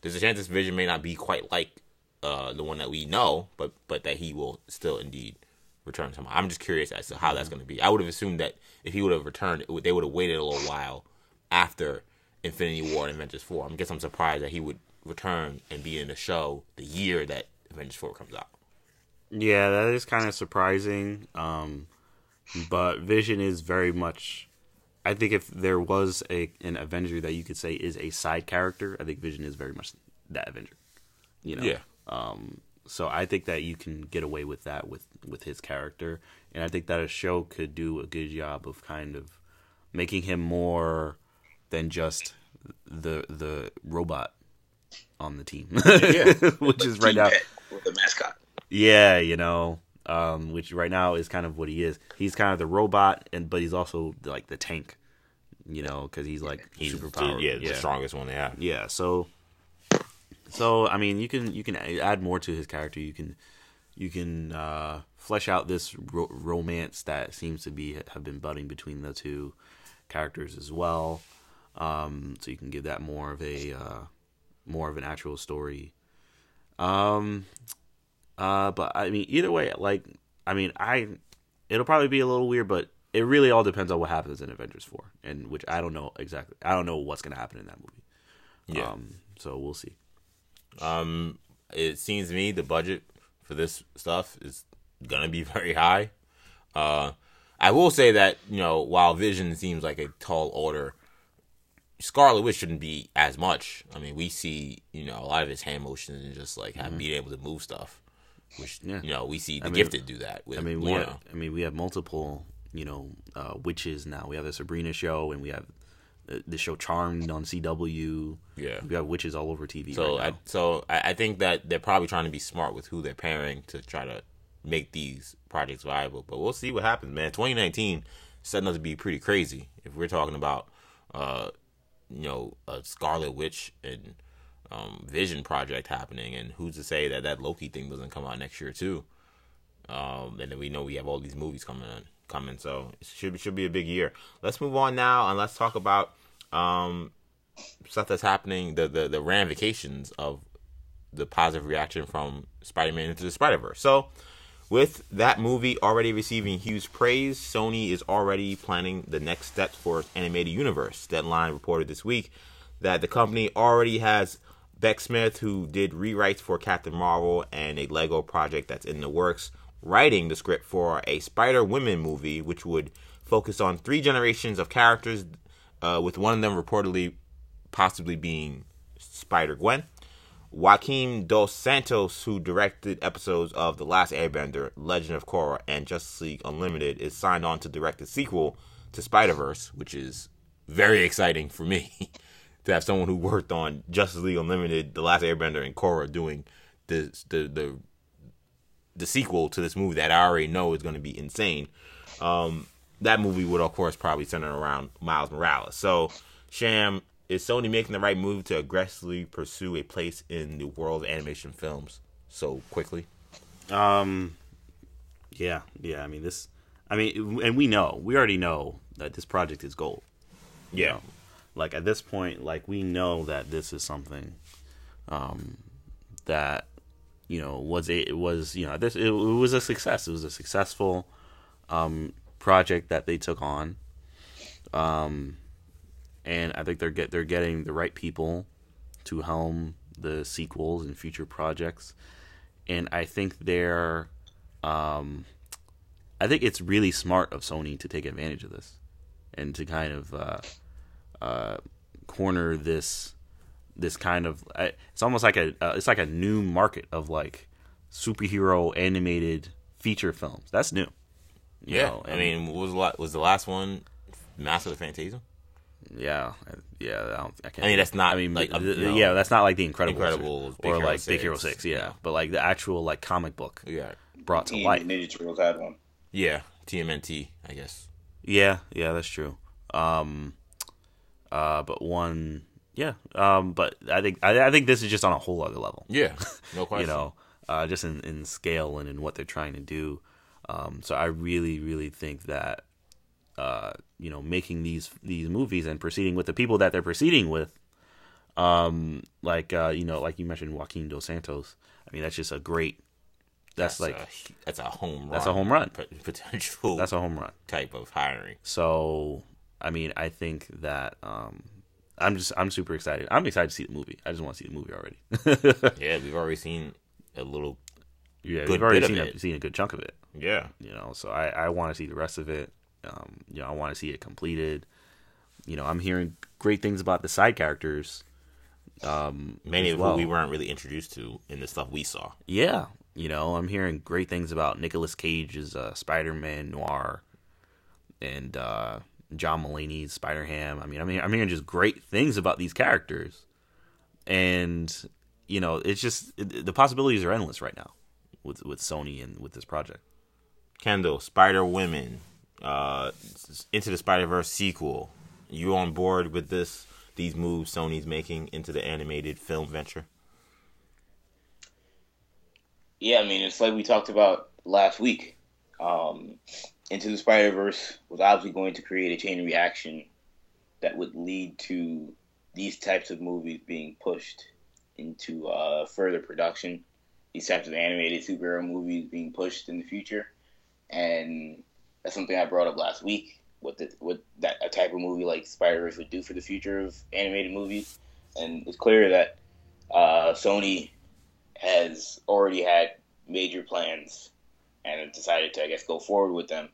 S1: there's a chance this Vision may not be quite like uh, the one that we know, but but that he will still indeed return somehow. I'm just curious as to how that's going to be. I would have assumed that if he would have returned, it would, they would have waited a little while after Infinity War and Avengers Four. I guess I'm surprised that he would return and be in the show the year that Avengers Four comes out.
S2: Yeah, that is kind of surprising. Um, but Vision is very much. I think if there was a an Avenger that you could say is a side character, I think Vision is very much that Avenger. You know.
S1: Yeah.
S2: Um, so I think that you can get away with that with with his character, and I think that a show could do a good job of kind of making him more than just the the robot on the team,
S1: Yeah.
S2: which is right now.
S3: With the mascot.
S2: Yeah, you know, um, which right now is kind of what he is. He's kind of the robot, and but he's also like the tank, you know, because he's like
S1: He's
S2: super powered.
S1: yeah, the strongest one they have.
S2: Yeah, so so I mean, you can you can add more to his character. You can you can uh, flesh out this ro- romance that seems to be have been budding between the two characters as well. Um, so you can give that more of a uh, more of an actual story. Um, uh, but I mean, either way, like I mean, I it'll probably be a little weird, but it really all depends on what happens in Avengers four, and which I don't know exactly. I don't know what's gonna happen in that movie.
S1: Yeah.
S2: Um, so we'll see.
S1: Um, it seems to me the budget for this stuff is gonna be very high. Uh, I will say that you know while Vision seems like a tall order, Scarlet Witch shouldn't be as much. I mean, we see you know a lot of his hand motions and just like have being able to move stuff, which
S2: Mm-hmm. Yeah.
S1: you know we see the
S2: mean-
S1: gifted do that. With
S2: I mean, we have, I mean, we have multiple, you know, uh, witches now. We have the Sabrina show, and we have the, the show Charmed on CW.
S1: Yeah.
S2: we have witches all over TV.
S1: So
S2: right
S1: I so I, I think that they're probably trying to be smart with who they're pairing to try to make these projects viable. But we'll see what happens, man. 2019 setting up to be pretty crazy if we're talking about uh you know a Scarlet Witch and um, Vision project happening, and who's to say that that Loki thing doesn't come out next year too? Um, and then we know we have all these movies coming on, coming, so it should should be a big year. Let's move on now and let's talk about um stuff that's happening, the the the ramifications of the positive reaction from Spider-Man into the Spider-Verse. So, with that movie already receiving huge praise, Sony is already planning the next steps for its animated universe. Deadline reported this week that the company already has Bek Smith, who did rewrites for Captain Marvel and a Lego project that's in the works, writing the script for a Spider Women movie, which would focus on three generations of characters, uh, with one of them reportedly possibly being Spider Gwen. Joaquin Dos Santos, who directed episodes of The Last Airbender, Legend of Korra, and Justice League Unlimited, is signed on to direct the sequel to Spider Verse, which is very exciting for me to have someone who worked on Justice League Unlimited, The Last Airbender, and Korra doing the the the the sequel to this movie that I already know is going to be insane. Um, that movie would, of course, probably center around Miles Morales. So, Sham, is Sony making the right move to aggressively pursue a place in the world of animation films so quickly?
S2: Um, yeah, yeah. I mean, this. I mean, and we know, we already know that this project is gold. you know? like at this point, like we know that this is something, um, that you know was a it was you know this it, it was a success. It was a successful, um, project that they took on. Um, and I think they're get they're getting the right people to helm the sequels and future projects, and I think they're, um, I think it's really smart of Sony to take advantage of this, and to kind of uh, uh, corner this this kind of it's almost like a uh, it's like a new market of like superhero animated feature films. That's new.
S1: Yeah,
S2: know,
S1: I mean, what was the was the last one Mask of the Phantasm?
S2: Yeah, yeah. I, don't, I can't.
S1: I mean, that's not
S2: I mean,
S1: like a-
S2: th-
S1: you
S2: yeah, that's not like the Incredibles,
S1: Incredibles,
S2: or, or
S1: Hero
S2: like Big Hero
S1: 6,
S2: Yeah,
S1: yeah.
S2: but like the actual like comic book
S1: Yeah,
S2: brought to
S3: Teen
S2: life.
S3: Ninja Turtles had one.
S1: yeah, TMNT, I guess.
S2: Yeah, yeah, that's true. Um, uh, but one, yeah. Um, but I think I, I think this is just on a whole other level.
S1: Yeah, no question.
S2: you know, uh, just in, in scale and in what they're trying to do. Um, so I really, really think that, uh, you know, making these these movies and proceeding with the people that they're proceeding with, um, like uh, you know, like you mentioned, Joaquin Dos Santos. I mean, that's just a great. That's, like
S1: a, that's a home run.
S2: that's a home run.
S1: potential
S2: That's a home run.
S1: type of hiring.
S2: So, I mean, I think that um, I'm just I'm super excited. I'm excited to see the movie. I just want to see the movie already.
S1: Yeah, we've already seen a little.
S2: yeah, we've already seen a, seen a good chunk of it.
S1: Yeah,
S2: you know so i, I want to see the rest of it um, you know i want to see it completed. You know i'm hearing great things about the side characters um
S1: many of
S2: well.
S1: who we weren't really introduced to in the stuff we saw.
S2: yeah you know i'm hearing great things about Nicolas cage's uh, spider-man noir and uh john mulaney's spider-ham. I mean i mean i'm hearing just great things about these characters. And you know it's just it, the possibilities are endless right now with with sony and with this project.
S1: Kendall, Spider Women, uh, Into the Spider Verse sequel. You on board with this? These moves Sony's making into the animated film venture.
S3: Yeah, I mean, it's like we talked about last week. Um, Into the Spider Verse was obviously going to create a chain reaction that would lead to these types of movies being pushed into uh, further production. These types of animated superhero movies being pushed in the future, and that's something I brought up last week. What the, what that a type of movie like Spider Verse would do for the future of animated movies, and it's clear that uh, Sony has already had major plans and have decided to, I guess, go forward with them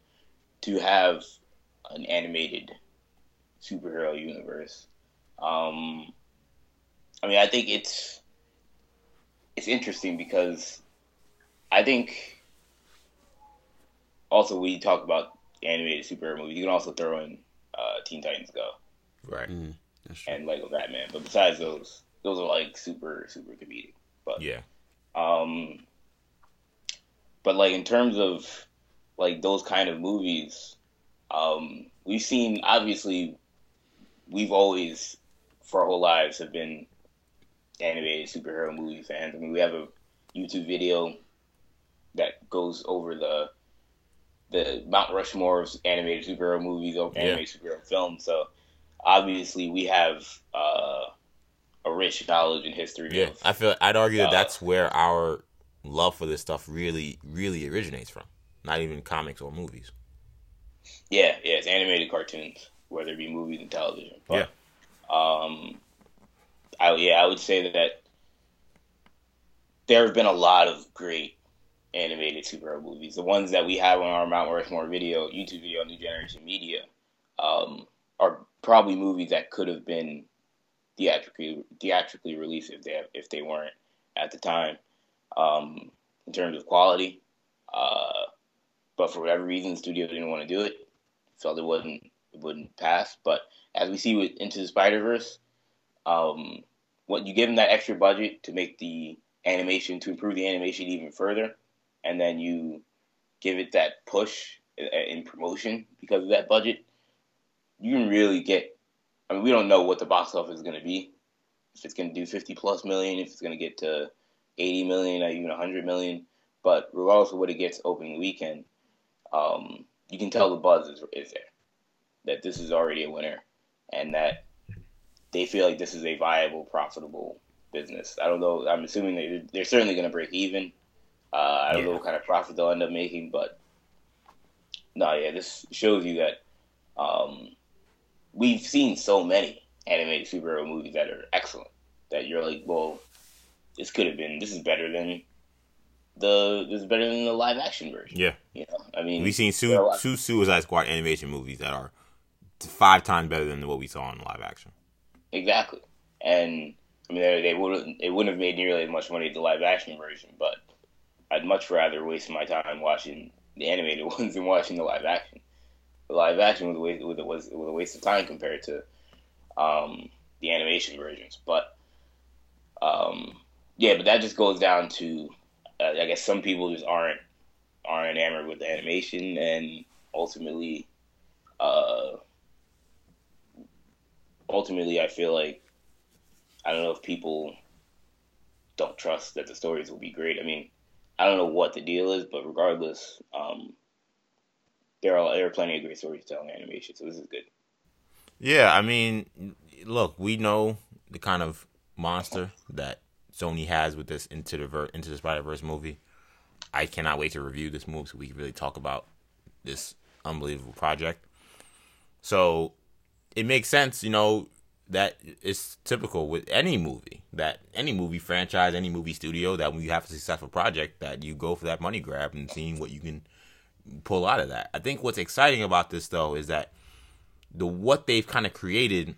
S3: to have an animated superhero universe. Um, I mean, I think it's it's interesting because I think also we talk about animated superhero movies. You can also throw in uh, Teen Titans Go,
S1: right?
S2: Mm,
S3: and Lego Batman. But besides those, those are like super super comedic. But
S1: yeah,
S3: um, but like in terms of like those kind of movies, um, we've seen obviously we've always for our whole lives have been animated superhero movie fans. I mean, we have a YouTube video that goes over the the Mount Rushmore of animated superhero movies or animated yeah. superhero films. So obviously, we have uh, a rich knowledge and history.
S1: Yeah,
S3: of,
S1: I feel I'd argue that uh, that's where our love for this stuff really, really originates from. Not even comics or movies.
S3: Yeah, yeah, it's animated cartoons, whether it be movies and television. But, yeah. Um, I yeah, I would say that there have been a lot of great animated superhero movies. The ones that we have on our Mount Rushmore video, YouTube video, New Generation Media, um, are probably movies that could have been theatrically theatrically released if they if they weren't at the time um, in terms of quality. Uh, but for whatever reason, the studio didn't want to do it. Felt it wouldn't it wouldn't pass. But as we see with Into the Spider Verse, um, what you give them that extra budget to make the animation to improve the animation even further, and then you give it that push in promotion because of that budget, you can really get I mean, we don't know what the box office is going to be. If it's going to do 50 plus million, if it's going to get to 80 million or even 100 million. But regardless of what it gets opening weekend, um, you can tell the buzz is, is there. That this is already a winner and that they feel like this is a viable, profitable business. I don't know. I'm assuming they, they're certainly going to break even. Uh, I don't yeah. know what kind of profit they'll end up making, but no, yeah, this shows you that um, we've seen so many animated superhero movies that are excellent that you're like, well, this could have been. This is better than the. This is better than the live action version.
S1: Yeah,
S3: you know, I mean,
S1: we've seen two, two Suicide Squad animation movies that are five times better than what we saw in live action.
S3: Exactly, and I mean, they, they would it wouldn't have made nearly as much money as the live action version, but I'd much rather waste my time watching the animated ones than watching the live action the live action was a waste, was, was, a waste of time compared to um, the animation versions. But um, yeah, but that just goes down to uh, I guess some people just aren't aren't enamored with the animation, and ultimately, uh, ultimately, I feel like I don't know if people don't trust that the stories will be great. I mean, I don't know what the deal is, but regardless, um, there are there are plenty of great stories to tell in animation, so this is good.
S1: Yeah, I mean, look, we know the kind of monster that Sony has with this into the ver- into the Spider Verse movie. I cannot wait to review this movie so we can really talk about this unbelievable project. So it makes sense, you know, that it's typical with any movie that any movie franchise, any movie studio that when you have a successful project that you go for that money grab and seeing what you can pull out of that. I think what's exciting about this though is that the what they've kind of created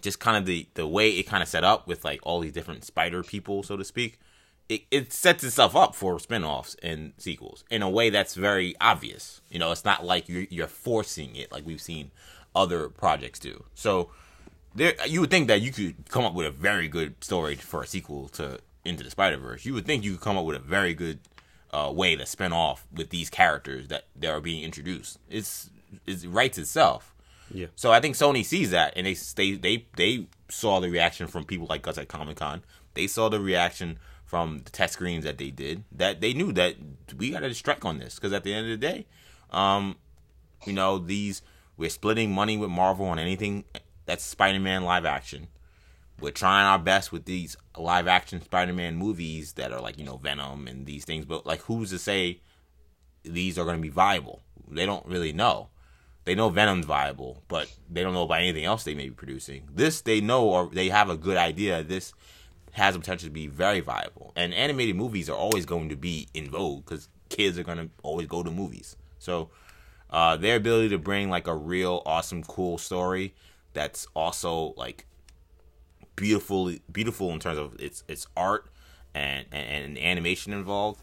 S1: just kind of the the way it kind of set up with like all these different spider people so to speak it, it sets itself up for spin-offs and sequels in a way that's very obvious you know it's not like you're, you're forcing it like we've seen other projects do so there you would think that you could come up with a very good story for a sequel to into the spider-verse you would think you could come up with a very good uh, way to spin off with these characters that that are being introduced. It's it writes itself.
S2: Yeah.
S1: So I think Sony sees that, and they they they they saw the reaction from people like us at Comic Con. They saw the reaction from the test screens that they did. That they knew that we got to strike on this because at the end of the day, um, you know these we're splitting money with Marvel on anything that's Spider-Man live action. We're trying our best with these live action Spider-Man movies that are like you know Venom and these things, but like who's to say these are going to be viable? They don't really know. They know Venom's viable, but they don't know about anything else they may be producing. This they know or they have a good idea. This has the potential to be very viable. And animated movies are always going to be in vogue because kids are going to always go to movies. So uh, their ability to bring like a real awesome, cool story that's also like beautiful, beautiful in terms of its its art and and, and animation involved.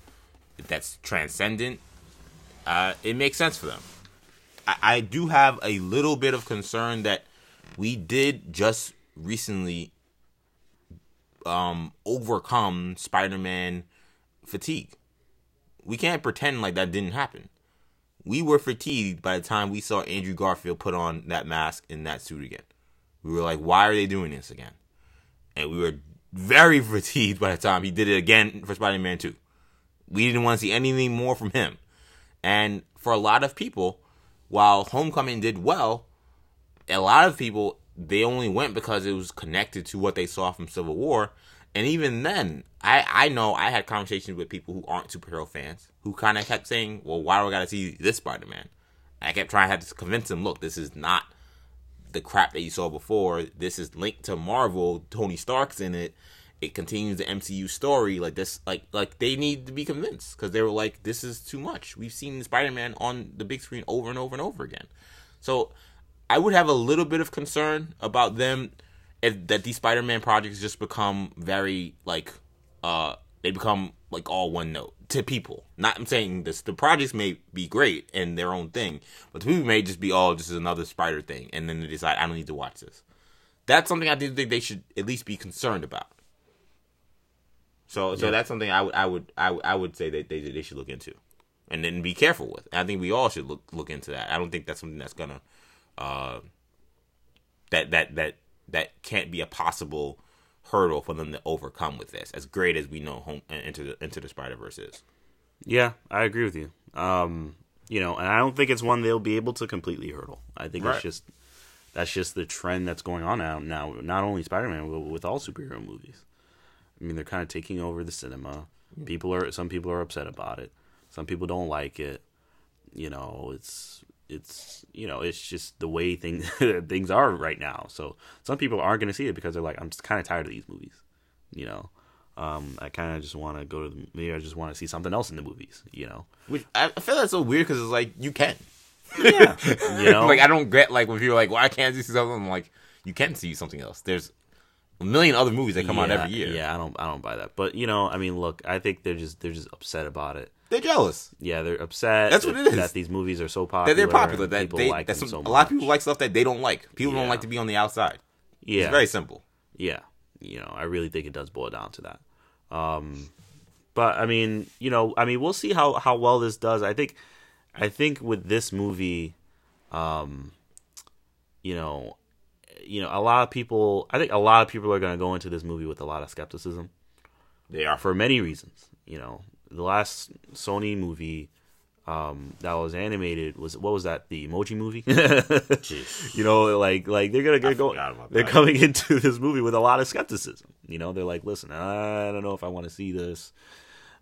S1: That's transcendent. Uh, it makes sense for them. I, I do have a little bit of concern that we did just recently um, overcome Spider-Man fatigue. We can't pretend like that didn't happen. We were fatigued by the time we saw Andrew Garfield put on that mask in that suit again. We were like, why are they doing this again? And we were very fatigued by the time he did it again for Spider-Man 2. We didn't want to see anything more from him. And for a lot of people, while Homecoming did well, a lot of people they only went because it was connected to what they saw from Civil War. And even then, I, I know I had conversations with people who aren't superhero fans who kind of kept saying, well, why do I got to see this Spider Man? I kept trying, had to convince them, look, this is not the crap that you saw before. This is linked to Marvel. Tony Stark's in it. It continues the MCU story. Like this, like like they need to be convinced because they were like, this is too much. We've seen Spider Man on the big screen over and over and over again. So I would have a little bit of concern about them that these Spider Man projects just become very like uh they become like all one note to people. Not I'm saying this the projects may be great in their own thing, but to people may just be all oh, just another spider thing and then they decide I don't need to watch this. That's something I do think they should at least be concerned about. So so
S2: Yeah.
S1: that's something I would I would I would, I would say that they they should look into. And then be careful with. I think we all should look look into that. I don't think that's something that's gonna uh that that that that can't be a possible hurdle for them to overcome with this. As great as we know home into the into the Spider Verse is.
S2: Yeah, I agree with you. Um, you know, and I don't think it's one they'll be able to completely hurdle. I think
S1: Right.
S2: it's just that's just the trend that's going on now. Now, not only Spider-Man, but with all superhero movies. I mean, they're kind of taking over the cinema. People are some people are upset about it. Some people don't like it. You know, it's it's you know it's just the way things things are right now. So some people aren't going to see it because they're like, I'm just kind of tired of these movies. You know, um, I kind of just want to go to the maybe I just want to see something else in the movies. You know,
S1: Which I feel that's so weird because it's like you can.
S2: yeah, you know,
S1: like I don't get like when people are like, "Why can't you see something?" I'm like, "You can see something else." There's a million other movies that come out every year.
S2: Yeah, I don't I don't buy that. But you know, I mean, look, I think they're just they're just upset about it.
S1: They're jealous.
S2: Yeah, they're upset.
S1: That's what
S2: that,
S1: it is.
S2: That these movies are so
S1: That
S2: popular.
S1: they're popular. That
S2: people
S1: they
S2: like
S1: that's
S2: them so
S1: a lot of people like stuff that they don't like. People don't like to be on the outside.
S2: Yeah,
S1: It's very simple.
S2: yeah. You know, I really think it does boil down to that. Um, but I mean, you know, I mean, we'll see how how well this does. I think, I think with this movie, um, you know, you know, a lot of people. I think a lot of people are going to go into this movie with a lot of skepticism.
S1: They are.
S2: for many reasons. You know, the last Sony movie um, that was animated was what was that? The Emoji Movie. You know, like like they're gonna
S1: I
S2: go. They're
S1: that.
S2: coming into this movie with a lot of skepticism. You know, they're like, listen, I don't know if I want to see this.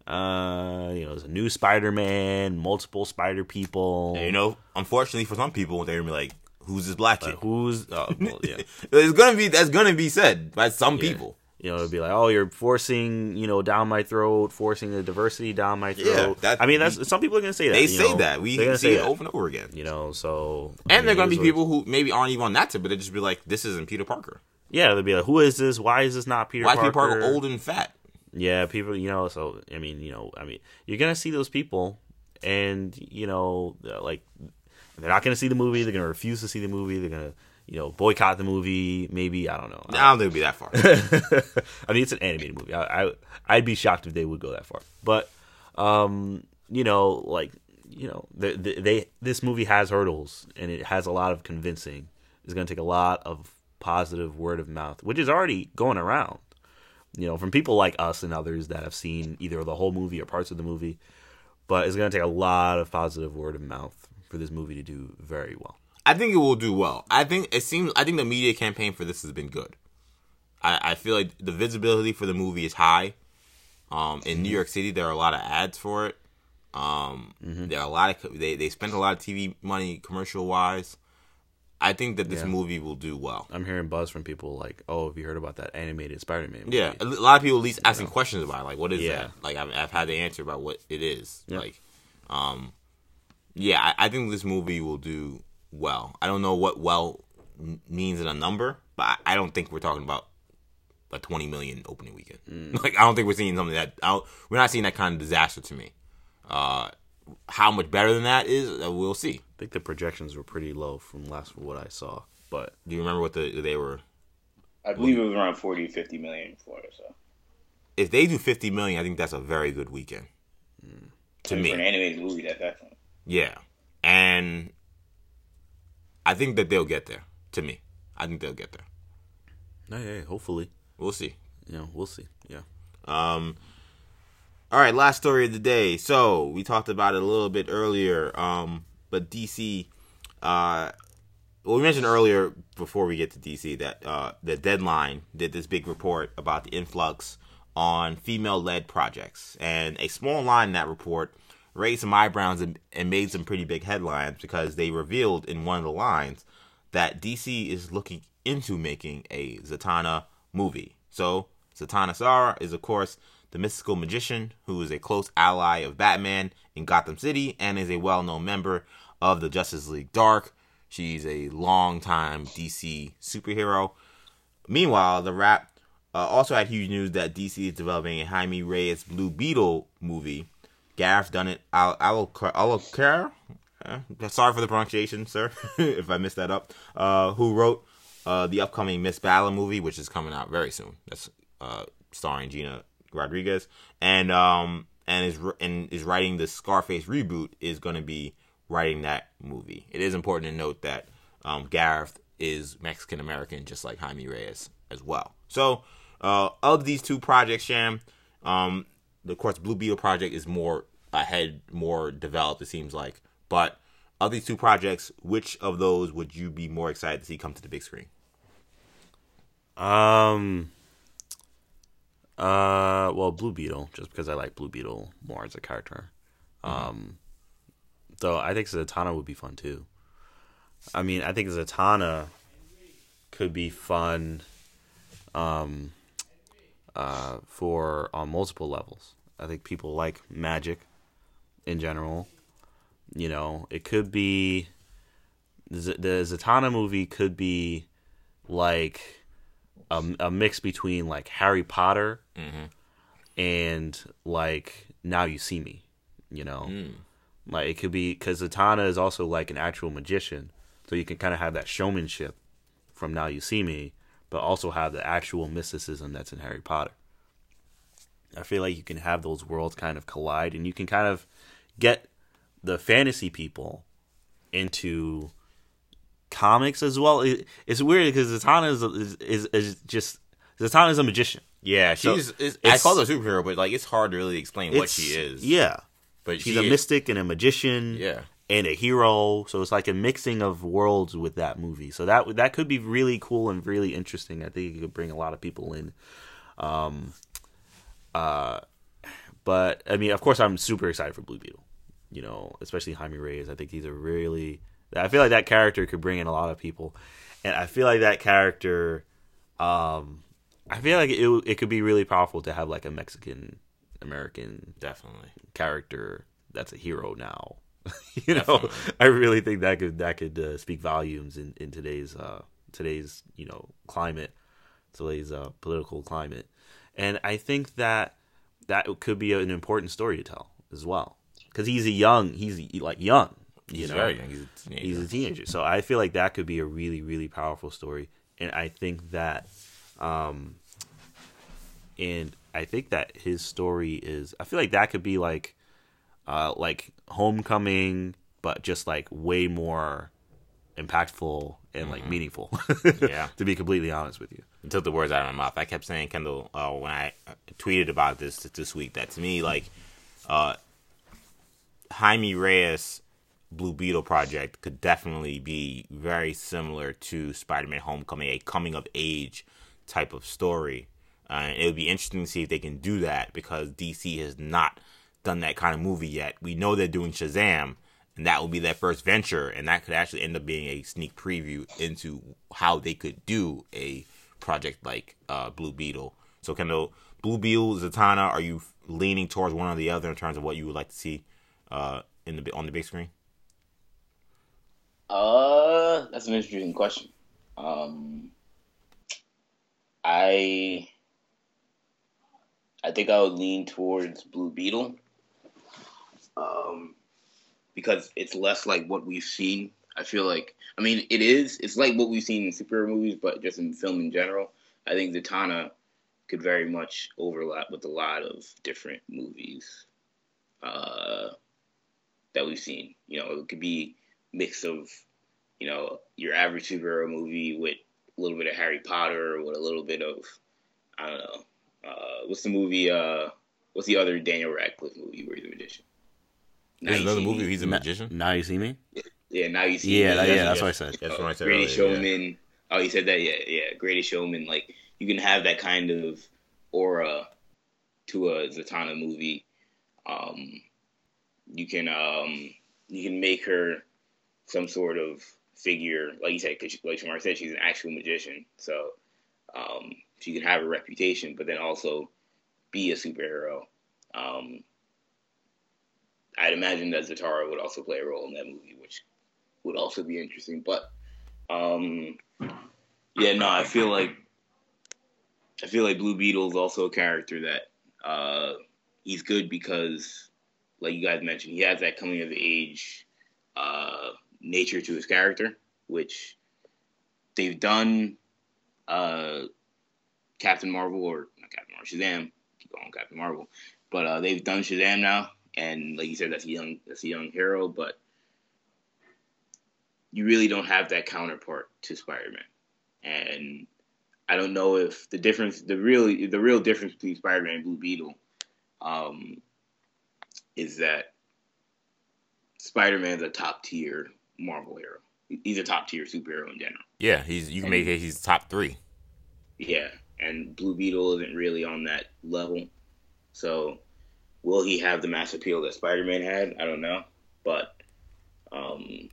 S2: Uh, you know, there's a new Spider-Man, multiple Spider people.
S1: And, you know, unfortunately for some people, they're gonna be like, "Who's this black kid?"
S2: Like, who's? Oh, well, yeah.
S1: it's gonna be that's gonna be said by some
S2: Yeah.
S1: people.
S2: You know, it'd be like, oh, you're forcing, you know, down my throat, forcing the diversity down my throat.
S1: Yeah,
S2: I mean, that's some people are gonna say that.
S1: They say
S2: know.
S1: that. We
S2: gonna
S1: see
S2: say
S1: it over and over again.
S2: You know, so
S1: And
S2: I
S1: they're gonna be people who maybe aren't even on that tip, but they just be like, "This isn't Peter Parker.
S2: Yeah, they'd be like, who is this? Why is this not Peter
S1: Why is
S2: Parker?
S1: Peter Parker old and fat?"
S2: Yeah, people, you know. So I mean, you know, I mean, you're gonna see those people, and you know, like they're not gonna see the movie. They're gonna refuse to see the movie. They're gonna, you know, boycott the movie. Maybe I don't know.
S1: I don't think it'd be that far.
S2: I mean, it's an animated movie. I, I I'd be shocked if they would go that far. But um, you know, like you know, they, they, they this movie has hurdles and it has a lot of convincing. It's going to take a lot of positive word of mouth, which is already going around. You know, from people like us and others that have seen either the whole movie or parts of the movie. But it's going to take a lot of positive word of mouth for this movie to do very well.
S1: I think it will do well. I think it seems. I think the media campaign for this has been good. I, I feel like the visibility for the movie is high. Um, in New York City, there are a lot of ads for it. Um, There are a lot of they they spent a lot of TV money commercial wise. I think that this
S2: Yeah.
S1: movie will do well.
S2: I'm hearing buzz from people like, "Oh, have you heard about that animated Spider-Man?" Movie?
S1: Yeah, a lot of people at least asking questions about it, like what is
S2: Yeah.
S1: that? Like I've, I've had the answer about what it is.
S2: Yeah.
S1: Like, um, yeah, I, I think this movie will do well. I don't know what well means in a number, but I, I don't think we're talking about a 20 million opening weekend.
S2: Mm.
S1: Like I don't think we're seeing something that I don't, we're not seeing that kind of disaster to me. Uh, how much better than that is, uh, we'll see.
S2: I think the projections were pretty low from last what I saw, but
S1: Do you remember what the they were?
S3: I believe it was around 40, 50 million in Florida. So
S1: If they do 50 million, I think that's a very good weekend. To
S3: I mean,
S1: me,
S3: for an animated movie, that excellent.
S1: Yeah. And I think that they'll get there. To me. I think they'll get there.
S2: no, yeah, yeah, hopefully,
S1: We'll see.
S2: you know, we'll see. Yeah,
S1: Um All right, last story of the day. So, we talked about it a little bit earlier um but DC uh well, we mentioned earlier before we get to DC that uh, the Deadline did this big report about the influx on female-led projects, and a small line in that report raised some eyebrows and, and made some pretty big headlines because they revealed in one of the lines that DC is looking into making a Zatanna movie. So Zatanna Zatara is, of course, the mystical magician who is a close ally of Batman in Gotham City and is a well-known member of the Justice League Dark. She's a longtime DC superhero. Meanwhile, the Wrap uh, also had huge news that DC is developing a Jaime Reyes Blue Beetle movie. Gareth Dunnet. I'll, I'll care. Uh, sorry for the pronunciation, sir, if I messed that up. Uh, who wrote uh, the upcoming Miss Bala movie, which is coming out very soon. That's uh, starring Gina Rodriguez, and um, and is and is writing the Scarface reboot. Is going to be writing that movie. It is important to note that um, Gareth is Mexican American, just like Jaime Reyes as well. So, uh, of these two projects, Sham, um, of course, Blue Beetle project is more ahead, more developed. It seems like, but of these two projects, which of those would you be more excited to see come to the big screen?
S2: Um. Uh. Well, Blue Beetle, just because I like Blue Beetle more as a character. Um. Though I think Zatanna would be fun too. I mean, I think Zatanna could be fun. Um. Uh. For on multiple levels, I think people like magic, in general. You know, it could be. The Zatanna movie could be like a, a mix between like Harry Potter mm-hmm. and like Now You See Me, you know, mm. like it could be because Zatanna is also like an actual magician, so you can kind of have that showmanship from Now You See Me, but also have the actual mysticism that's in Harry Potter. I feel like you can have those worlds kind of collide, and you can kind of get the fantasy people into comics as well. It, it's weird because Zatanna is, is is is just Zatanna is a magician.
S1: Yeah,
S2: So,
S1: she's. it's, I call her a superhero, but like it's hard to really explain what she is.
S2: Yeah,
S1: but
S2: she's
S1: she
S2: a
S1: is-
S2: mystic and a magician.
S1: Yeah.
S2: And a hero. So it's like a mixing of worlds with that movie. So that that could be really cool and really interesting. I think it could bring a lot of people in. Um, uh, but I mean, of course, I'm super excited for Blue Beetle. You know, especially Jaime Reyes. I think he's a really. I feel like that character could bring in a lot of people, and I feel like that character. Um, I feel like it it could be really powerful to have like a Mexican American
S1: Definitely.
S2: character that's a hero now. you know, I really think that could that could uh, speak volumes in in today's uh today's you know climate, today's uh political climate, and I think that that could be an important story to tell as well. Because he's a young he's like young you
S1: He's
S2: know?
S1: very young. He's a
S2: he's a teenager. So i feel like that could be a really really powerful story. And i think that um and i think that his story is i feel like that could be like uh, like Homecoming, but just like way more impactful and like meaningful.
S1: Yeah.
S2: to be completely honest with you.
S1: You took the words out of my mouth. I kept saying, Kendall, uh, when I uh, tweeted about this this week, that to me, like, uh, Jaime Reyes Blue Beetle project could definitely be very similar to Spider-Man: Homecoming, a coming of age type of story. Uh, it would be interesting to see if they can do that because DC has not done that kind of movie yet. We know they're doing Shazam, and that will be their first venture, and that could actually end up being a sneak preview into how they could do a project like uh, Blue Beetle. So, Kendall, Blue Beetle, Zatanna, are you leaning towards one or the other in terms of what you would like to see uh, in the on the big screen?
S3: Uh, that's an interesting question. Um, I I think I would lean towards Blue Beetle. Um, because it's less like what we've seen. I feel like I mean it is. It's like what we've seen in superhero movies, but just in film in general. I think Zatanna could very much overlap with a lot of different movies uh, that we've seen. You know, it could be mix of you know your average superhero movie with a little bit of Harry Potter, with a little bit of I don't know. Uh, what's the movie? Uh, what's the other Daniel Radcliffe movie where he's a magician? Now
S1: There's another movie. Where He's a magician.
S2: Now you see me?
S3: Yeah, now you see.
S2: Yeah,
S3: Me.
S2: that- yeah, that's
S1: yeah.
S2: what I said.
S1: That's what I said.
S3: Greatest
S1: earlier, yeah.
S3: Showman. Oh, you said that? Yeah, yeah. Greatest Showman. Like you can have that kind of aura to a Zatanna movie. Um, you can um, you can make her some sort of figure, like you said, because like Shamari said, she's an actual magician. So um, she can have a reputation, but then also be a superhero. Um, I'd imagine that Zatara would also play a role in that movie, which would also be interesting. But um, yeah, no, I feel like I feel like Blue Beetle is also a character that uh, he's good because, like you guys mentioned, he has that coming of age uh, nature to his character, which they've done. Uh, Captain Marvel or not Captain Marvel, Shazam. Keep going, Captain Marvel, but uh, they've done Shazam now, and like you said, that's a young that's a young hero, but you really don't have that counterpart to Spider-Man, and I don't know if the difference, the really the real difference between Spider-Man and Blue Beetle, um, is that Spider-Man's a top tier Marvel hero. He's a top tier superhero in general.
S1: Yeah, he's. You can make it. He's top three.
S3: Yeah, and Blue Beetle isn't really on that level. So, will he have the mass appeal that Spider-Man had? I don't know, but um,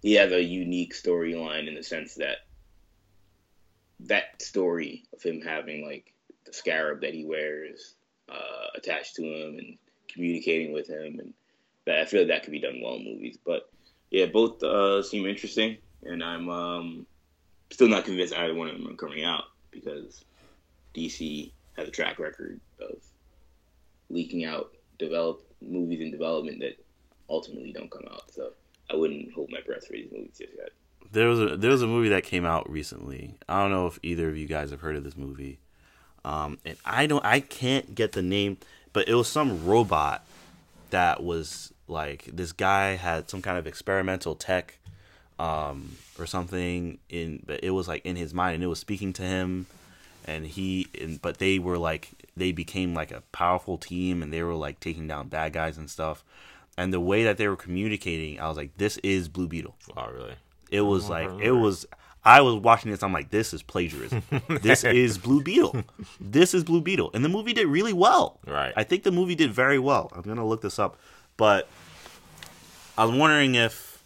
S3: he has a unique storyline in the sense that that story of him having like the scarab that he wears uh, attached to him and communicating with him, and that I feel like that could be done well in movies. But yeah, both uh, seem interesting, and I'm um, still not convinced either one of them are coming out because DC has a track record of leaking out develop movies in development that ultimately don't come out. So I wouldn't hold my breath for these movies just yet.
S2: There was a there was a movie that came out recently. I don't know if either of you guys have heard of this movie. Um, and I don't I can't get the name, but it was some robot that was like this guy had some kind of experimental tech um, or something in but it was like in his mind and it was speaking to him and he and, but they were like they became like a powerful team and they were like taking down bad guys and stuff. And the way that they were communicating i was like this is blue beetle.
S1: Oh, really?
S2: it was oh, like it was i was watching this i'm like this is plagiarism. This is blue beetle. This is blue beetle. And the movie did really well.
S1: Right.
S2: i think the movie did very well. I'm gonna look this up. But i was wondering if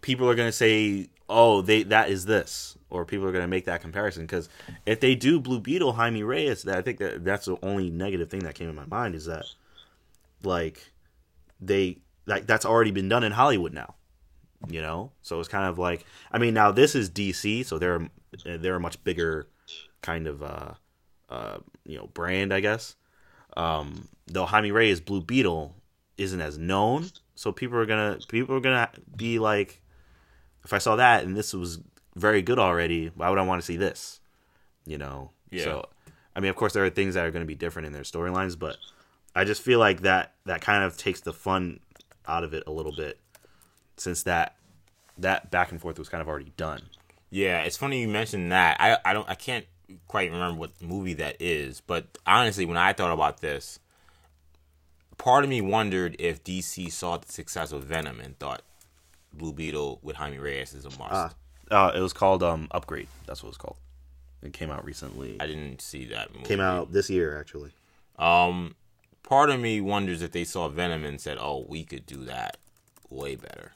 S2: people are gonna say oh they that is this or people are gonna make that comparison because if they do blue beetle jaime reyes that i think that that's the only negative thing that came in my mind is that like they like that's already been done in hollywood now you know? So it's kind of like i mean now this is dc so they're they're a much bigger kind of uh uh you know brand i guess. Um though jaime reyes blue beetle isn't as known so people are gonna people are gonna be like if i saw that and this was very good already why would i want to see this you know
S1: Yeah.
S2: so i mean of course there are things that are going to be different in their storylines but
S4: I just feel like that that kind of takes the fun out of it a little bit, since that that back and forth was kind of already done.
S1: Yeah, it's funny you mentioned that. I I don't I can't quite remember what movie that is, but honestly, when I thought about this, part of me wondered if DC saw the success of Venom and thought Blue Beetle with Jaime Reyes is a must.
S4: Uh, uh, it was called um, Upgrade. That's what it's called. It came out recently.
S1: I didn't see that movie.
S4: Came out this year, actually.
S1: Um, part of me wonders if they saw Venom and said, "Oh, we could do that way better."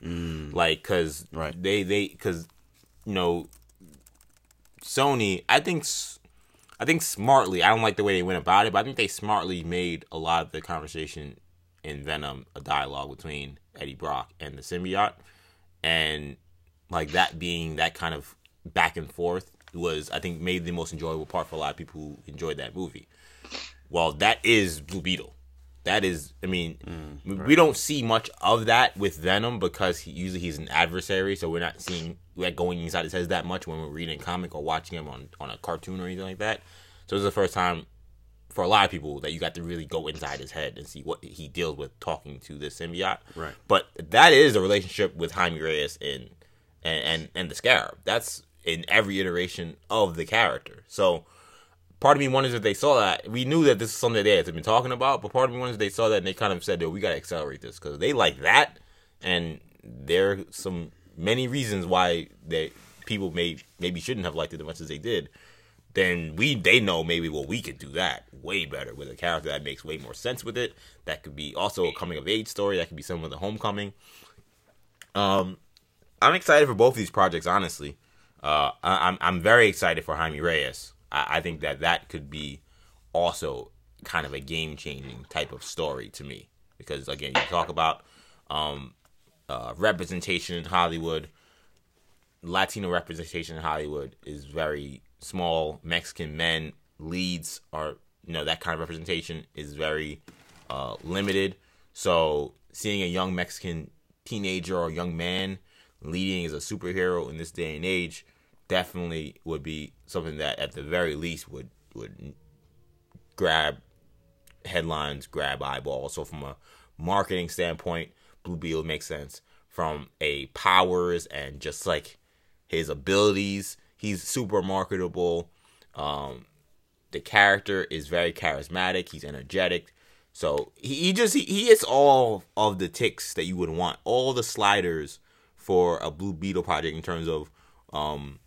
S1: Like, cause
S4: Right.
S1: they they cause you know Sony. I think s- I think smartly. I don't like the way they went about it, but I think they smartly made a lot of the conversation in Venom a dialogue between Eddie Brock and the symbiote, and like that being that kind of back and forth was I think made the most enjoyable part for a lot of people who enjoyed that movie. Well, that is Blue Beetle. That is, I mean, mm, we don't see much of that with Venom because he, usually he's an adversary, so we're not seeing like going inside his head that much when we're reading a comic or watching him on on a cartoon or anything like that. So it's the first time for a lot of people that you got to really go inside his head and see what he deals with talking to this symbiote.
S4: Right.
S1: But that is the relationship with Jaime Reyes and and and, and the Scarab. That's in every iteration of the character. So part of me wonders if they saw that. We knew that this is something that they had been talking about, but part of me wonders if they saw that and they kind of said, "Yo, we got to accelerate this because they like that." And there are some many reasons why they people may maybe shouldn't have liked it as much as they did. Then we they know maybe well we could do that way better with a character that makes way more sense with it. That could be also a coming of age story. That could be some of the homecoming. Um, I'm excited for both of these projects. Honestly, uh, I, I'm I'm very excited for Jaime Reyes. I, I think that that could be also kind of a game changing type of story to me because again, you talk about um, uh, representation in Hollywood. Latino representation in Hollywood is very small. Mexican men leads are you know that kind of representation is very uh, limited. So seeing a young Mexican teenager or young man leading as a superhero in this day and age definitely would be something that at the very least would would grab headlines, grab eyeballs. So from a marketing standpoint, Blue Beetle makes sense. From a powers and just like his abilities, he's super marketable. Um, the character is very charismatic. He's energetic. So he, he just he, he hits all of the ticks that you would want, all the sliders for a Blue Beetle project in terms of um,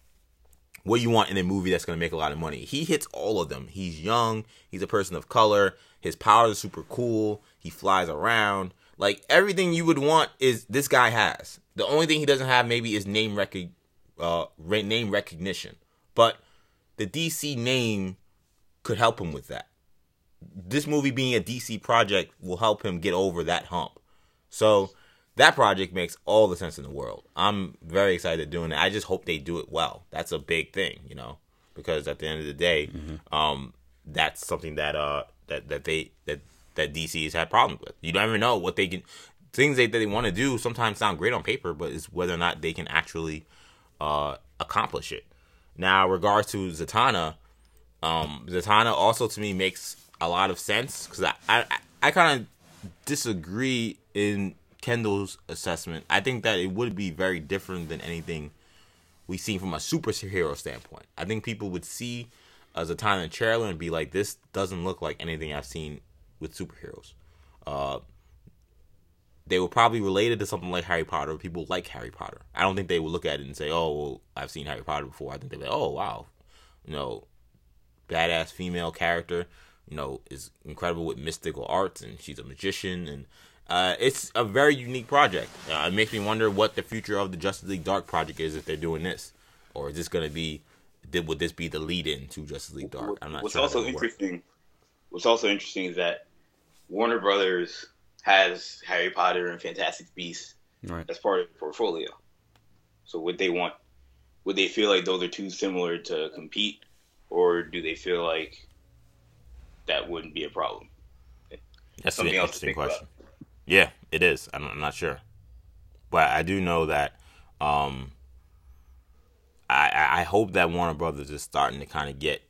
S1: what you want in a movie that's going to make a lot of money. He hits all of them. He's young. He's a person of color. His powers are super cool. He flies around. Like everything you would want is this guy has. The only thing he doesn't have maybe is name rec- uh, re- name recognition. But the DC name could help him with that. This movie being a DC project will help him get over that hump. So that project makes all the sense in the world. I'm very excited doing it. I just hope they do it well. That's a big thing, you know, because at the end of the day, um, that's something that uh that that they that that DC has had problems with. You never know what they can things that they want to do. Sometimes sound great on paper, but it's whether or not they can actually uh accomplish it. Now, regards to Zatanna, um, Zatanna also to me makes a lot of sense because I I, I kind of disagree in Kendall's assessment. I think that it would be very different than anything we've seen from a superhero standpoint. I think people would see a Zatanna trailer and be like, "This doesn't look like anything I've seen with superheroes." Uh, they were probably related to something like Harry Potter. People like Harry Potter. I don't think they would look at it and say, "Oh, well, I've seen Harry Potter before." I think they'd be like, "Oh, wow, you know, badass female character, you know, is incredible with mystical arts, and she's a magician, and uh, it's a very unique project. Uh, it makes me wonder what the future of the Justice League Dark project is if they're doing this, or is this going to be? Did, would this be the lead-in to Justice League Dark? I'm not
S3: what's
S1: sure.
S3: also
S1: would work.
S3: interesting. What's also interesting is that Warner Brothers has Harry Potter and Fantastic Beasts
S2: Right.
S3: as part of the portfolio. So would they want? Would they feel like those are too similar to compete, or do they feel like that wouldn't be a problem?
S1: That's an
S3: something to
S1: interesting question. Yeah, it is. I'm, I'm not sure, but I do know that. Um, I I I hope that Warner Brothers is starting to kind of get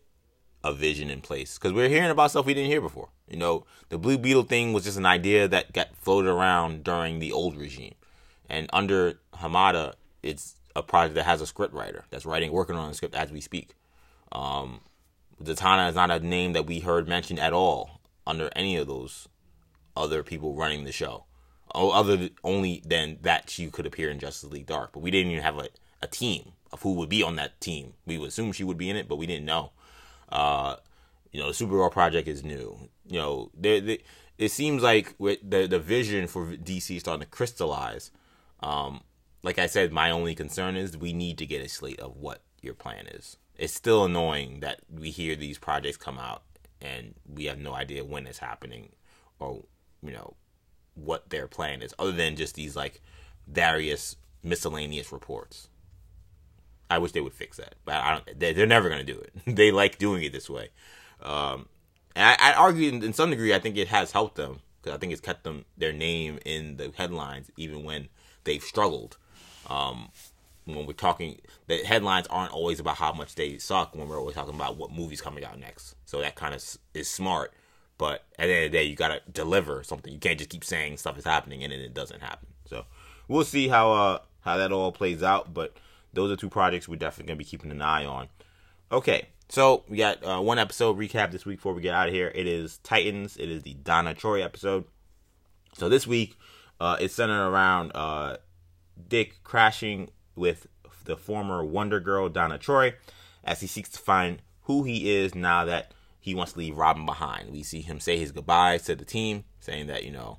S1: a vision in place because we're hearing about stuff we didn't hear before. You know, the Blue Beetle thing was just an idea that got floated around during the old regime, and under Hamada, it's a project that has a script writer that's writing, working on the script as we speak. Um, Zatanna is not a name that we heard mentioned at all under any of those other people running the show. Oh, other only than that she could appear in Justice League Dark, but we didn't even have a, a team of who would be on that team. We would assume she would be in it, but we didn't know. Uh, you know, the Supergirl project is new. You know, they, they, it seems like the the vision for DC is starting to crystallize. Um, like I said, my only concern is we need to get a slate of what your plan is. It's still annoying that we hear these projects come out and we have no idea when it's happening or you know what their plan is, other than just these like various miscellaneous reports. I wish they would fix that, but I don't. They're, never going to do it. they like doing it this way, um, and I, I argue in, in, some degree I think it has helped them because I think it's kept them their name in the headlines even when they've struggled. Um, when we're talking, the headlines aren't always about how much they suck. When we're always talking about what movie's coming out next, so that kind of is smart. But at the end of the day, you gotta deliver something. You can't just keep saying stuff is happening and then it doesn't happen. So we'll see how uh how that all plays out. But those are two projects we're definitely gonna be keeping an eye on. Okay, so we got uh, one episode recap this week before we get out of here. It is Titans. It is the Donna Troy episode. So this week, uh, it's centered around uh, Dick crashing with the former Wonder Girl Donna Troy as he seeks to find who he is now that he wants to leave Robin behind. We see him say his goodbyes to the team, saying that, you know,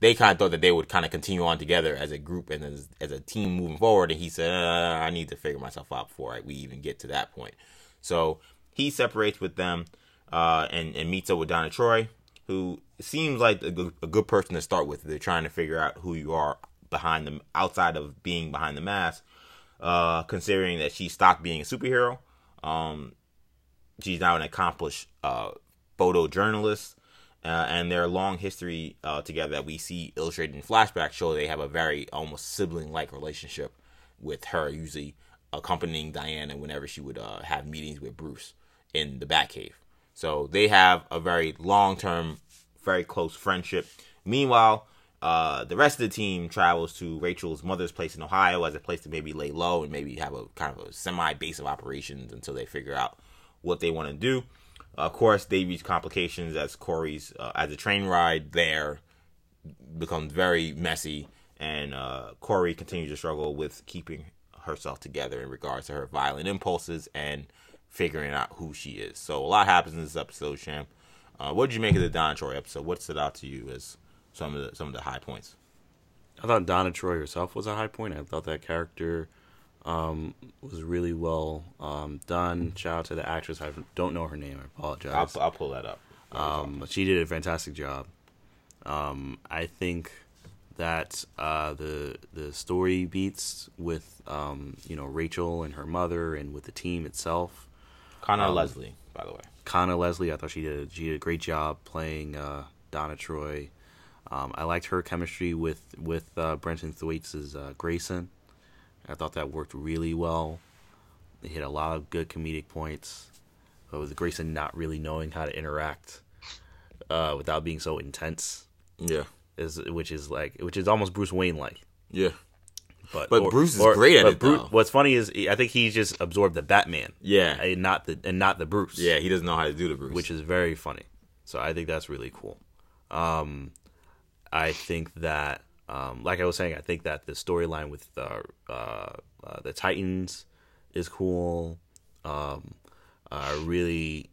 S1: they kind of thought that they would kind of continue on together as a group and as, as a team moving forward. And he said, uh, I need to figure myself out before we even get to that point. So he separates with them uh, and, and meets up with Donna Troy, who seems like a good, a good person to start with. They're trying to figure out who you are behind them, outside of being behind the mask, uh, considering that she stopped being a superhero. Um, she's now an accomplished uh, photojournalist, uh, and their long history uh, together that we see illustrated in flashbacks show they have a very almost sibling-like relationship with her, usually accompanying Diana whenever she would uh, have meetings with Bruce in the Batcave. So they have a very long-term, very close friendship. Meanwhile, uh, the rest of the team travels to Rachel's mother's place in Ohio as a place to maybe lay low and maybe have a kind of a semi base of operations until they figure out what they want to do. Of course, they reach complications as Kory's uh, as the train ride there becomes very messy, and uh, Kory continues to struggle with keeping herself together in regards to her violent impulses and figuring out who she is. So a lot happens in this episode, Sham. Uh, what did you make of the Donna Troy episode? What stood out to you as some of the some of the high points?
S2: I thought Donna Troy herself was a high point. I thought that character um, was really well um, done. Shout out to the actress. I don't know her name. I apologize.
S1: I'll, I'll pull that up.
S2: Um, she did a fantastic job. Um, I think that uh, the the story beats with um, you know Rachel and her mother and with the team itself.
S1: Conor um, Leslie, by the way.
S2: Conor Leslie, I thought she did she did a great job playing uh, Donna Troy. Um, I liked her chemistry with with uh, Brenton Thwaites' uh, Grayson. I thought that worked really well. They hit a lot of good comedic points. But with Grayson not really knowing how to interact uh, without being so intense.
S1: Yeah.
S2: Is which is like which is almost Bruce Wayne like.
S1: Yeah.
S2: But,
S1: but or, Bruce is or, great at it. Bruce,
S2: what's funny is I think he just absorbed the Batman.
S1: Yeah.
S2: And not the and not the Bruce.
S1: Yeah, he doesn't know how to do the Bruce.
S2: Which is very funny. So I think that's really cool. Um, I think that um, like I was saying, I think that the storyline with uh, uh, uh, the Titans is cool. Um, I really,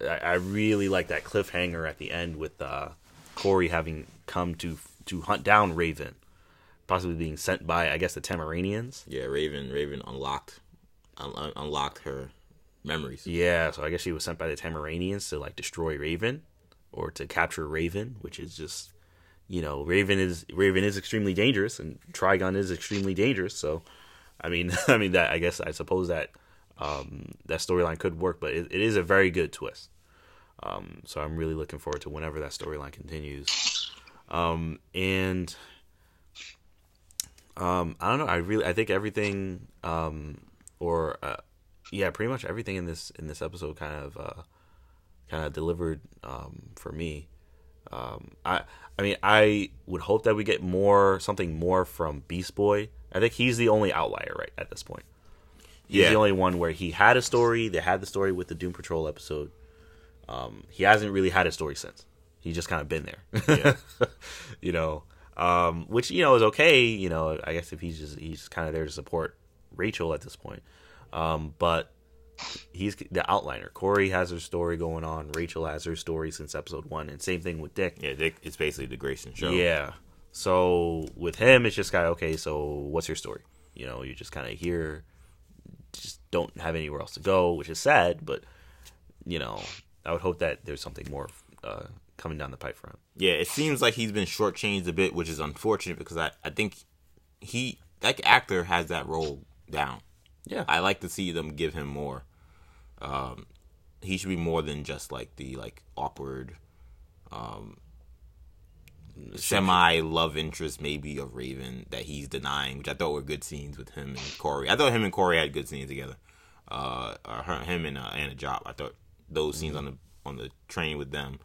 S2: I, I, really like that cliffhanger at the end with uh, Kory having come to to hunt down Raven, possibly being sent by I guess the Tamaraneans.
S1: Yeah, Raven. Raven unlocked un- unlocked her memories.
S2: Yeah, so I guess she was sent by the Tamaraneans to like destroy Raven or to capture Raven, which is just you know, Raven is Raven is extremely dangerous, and Trigon is extremely dangerous. So, I mean, I mean that I guess I suppose that um, that storyline could work, but it, it is a very good twist. Um, so I'm really looking forward to whenever that storyline continues. Um, and um, I don't know. I really I think everything um, or uh, yeah, pretty much everything in this in this episode kind of uh, kind of delivered um, for me. Um, I I mean, I would hope that we get more something more from Beast Boy. I think he's the only outlier right at this point. He's
S1: Yeah.
S2: the only one where he had a story. They had the story with the Doom Patrol episode. Um, he hasn't really had a story since. He's just kind of been there. you know, um, which you know is okay. You know, I guess if he's just he's kind of there to support Rachel at this point. Um, but he's the outliner. Kory has her story going on. Rachel has her story since episode one, and same thing with Dick.
S1: Yeah, Dick, it's basically the Grayson show.
S2: Yeah. So with him, it's just kind of okay. So what's your story? You know, you're just kind of here, just don't have anywhere else to go, which is sad. But you know, I would hope that there's something more uh, coming down the pipe for him.
S1: Yeah, it seems like he's been shortchanged a bit, which is unfortunate because I, I think he that actor has that role down.
S2: Yeah.
S1: I like to see them give him more. Um, he should be more than just like the like awkward, um, semi love interest maybe of Raven that he's denying, which I thought were good scenes with him and Kory. I thought him and Kory had good scenes together. Uh, uh her, him and uh, Anna Job. I thought those scenes on the on the train with them,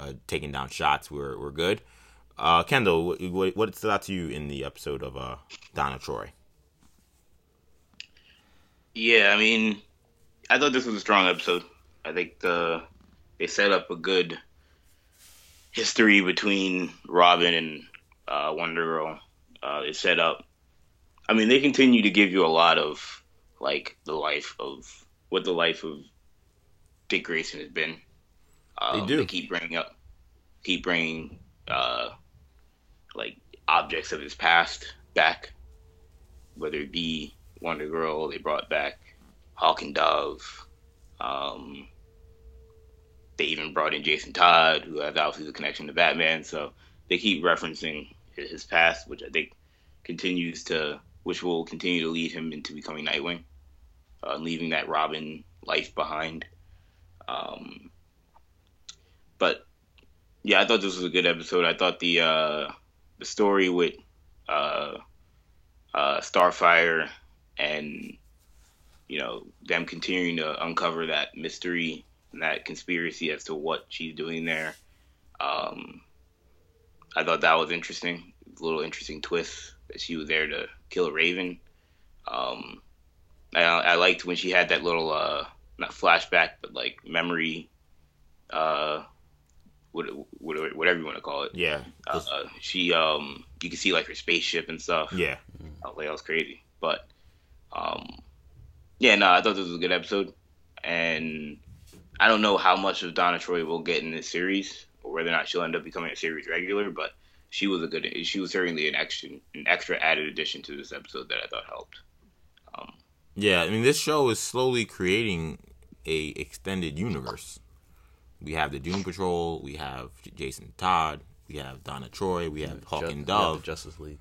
S1: uh, taking down shots were were good. Uh, Kendall, what, what stood out to you in the episode of uh, Donna Troy?
S3: Yeah, I mean, I thought this was a strong episode. I think the they set up a good history between Robin and uh, Wonder Girl. Uh, it set up. I mean, they continue to give you a lot of like the life of what the life of Dick Grayson has been. Um,
S1: They do.
S3: They keep bringing up, keep bringing uh, like objects of his past back, whether it be Wonder Girl. They brought back Hawk and Dove. Um, they even brought in Jason Todd, who has obviously the connection to Batman. So they keep referencing his past, which I think continues to, which will continue to lead him into becoming Nightwing, uh, leaving that Robin life behind. Um, but yeah, I thought this was a good episode. I thought the uh, the story with uh, uh, Starfire and you know them continuing to uncover that mystery and that conspiracy as to what she's doing there. Um, I thought that was interesting. A little interesting twist that she was there to kill Raven. Um, I, I liked when she had that little uh, not flashback, but like memory, uh, whatever you want to call it.
S1: Yeah,
S3: Uh, she um, you can see like her spaceship and stuff.
S1: yeah.
S3: I was like, that was crazy. But, um, yeah, no, I thought this was a good episode, and I don't know how much of Donna Troy we'll get in this series, or whether or not she'll end up becoming a series regular. But she was a good, she was certainly an extra, an extra added addition to this episode that I thought helped. Um,
S1: Yeah, I mean, this show is slowly creating a extended universe. We have the Doom Patrol, we have J- Jason Todd, we have Donna Troy, we have Hawk
S2: Ju-
S1: and Dove,
S2: Justice League.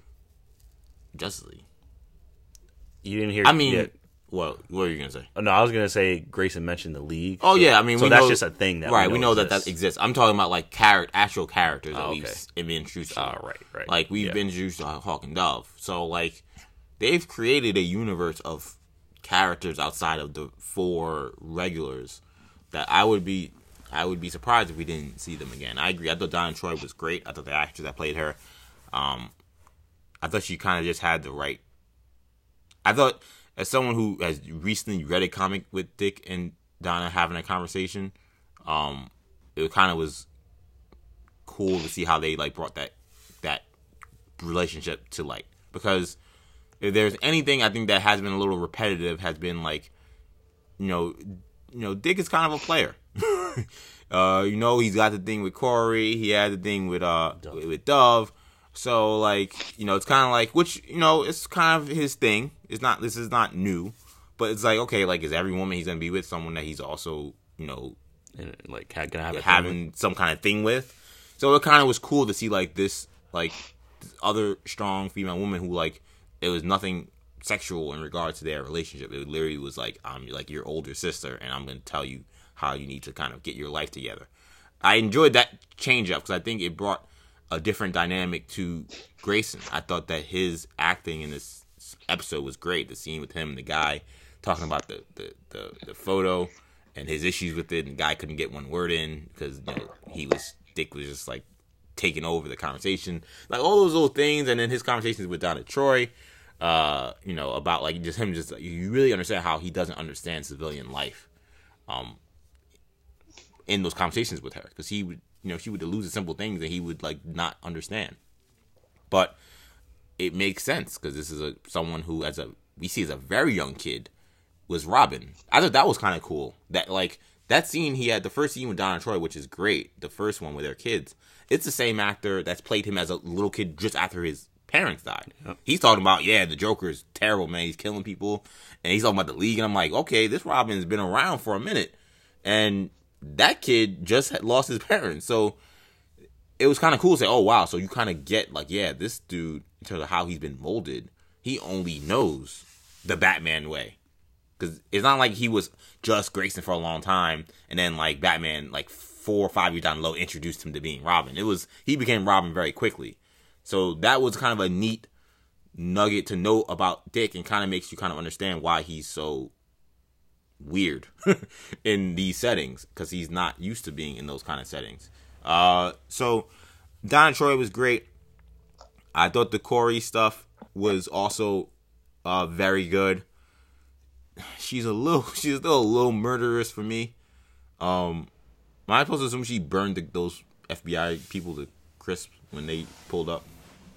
S1: Justice League.
S2: You didn't hear.
S1: I mean,
S2: yeah.
S1: what what are you gonna say?
S2: Oh, no, I was gonna say Grayson mentioned the league.
S1: Oh
S2: so-
S1: yeah, I mean,
S2: so
S1: we
S2: that's
S1: know,
S2: just a thing that
S1: right.
S2: We know,
S1: that
S2: exists.
S1: that exists. I'm talking about like character, actual characters that
S2: Oh,
S1: we've
S2: okay.
S1: s- been introduced. to.
S2: Oh, right, right.
S1: Like we've
S2: Yeah.
S1: been introduced to uh, Hawk and Dove. So like they've created a universe of characters outside of the four regulars that I would be I would be surprised if we didn't see them again. I agree. I thought Donna Troy was great. I thought the actress that played her, um, I thought she kind of just had the right. I thought as someone who has recently read a comic with Dick and Donna having a conversation, um, it kind of was cool to see how they like brought that that relationship to light because if there's anything I think that has been a little repetitive has been like you know you know Dick is kind of a player. uh, you know he's got the thing with Kory, he had the thing with uh
S2: Dove.
S1: with Dove. So like you know it's kind of like which you know it's kind of his thing. It's not this is not new, but it's like okay like is every woman he's gonna be with someone that he's also you know
S2: And, like have a
S1: having some kind of thing with. So it kind of was cool to see like this like this other strong female woman who like it was nothing sexual in regard to their relationship. It literally was like I'm like your older sister, and I'm gonna tell you how you need to kind of get your life together. I enjoyed that change up because I think it brought a different dynamic to Grayson. I thought that his acting in this episode was great. The scene with him and the guy talking about the the, the, the photo and his issues with it, and the guy couldn't get one word in because you know, he was Dick was just like taking over the conversation, like all those little things, and then his conversations with Donna Troy, uh, you know, about like just him, just you really understand how he doesn't understand civilian life, um, in those conversations with her because he would, you know, she would allude to simple things that he would like not understand, but it makes sense because this is a someone who, as a we see as a very young kid, was Robin. I thought that was kind of cool. That like that scene he had the first scene with Donna Troy, which is great. The first one with their kids. It's the same actor that's played him as a little kid just after his parents died. He's talking about yeah, the Joker is terrible, man. He's killing people, and he's talking about the league. And I'm like, okay, this Robin's been around for a minute, and that kid just had lost his parents, so it was kind of cool to say, oh wow, so you kind of get like, yeah, this dude in terms of how he's been molded, he only knows the Batman way, because it's not like he was just Grayson for a long time, and then like Batman, like four or five years down road, introduced him to being Robin. It was he became Robin very quickly, so that was kind of a neat nugget to know about Dick, and kind of makes you kind of understand why he's so weird in these settings because he's not used to being in those kind of settings. Uh, so Donna Troy was great. I thought the Kory stuff was also uh, very good. She's a little, she's still a little murderous for me. Um, am I supposed to assume she burned the, those FBI people to crisp when they pulled up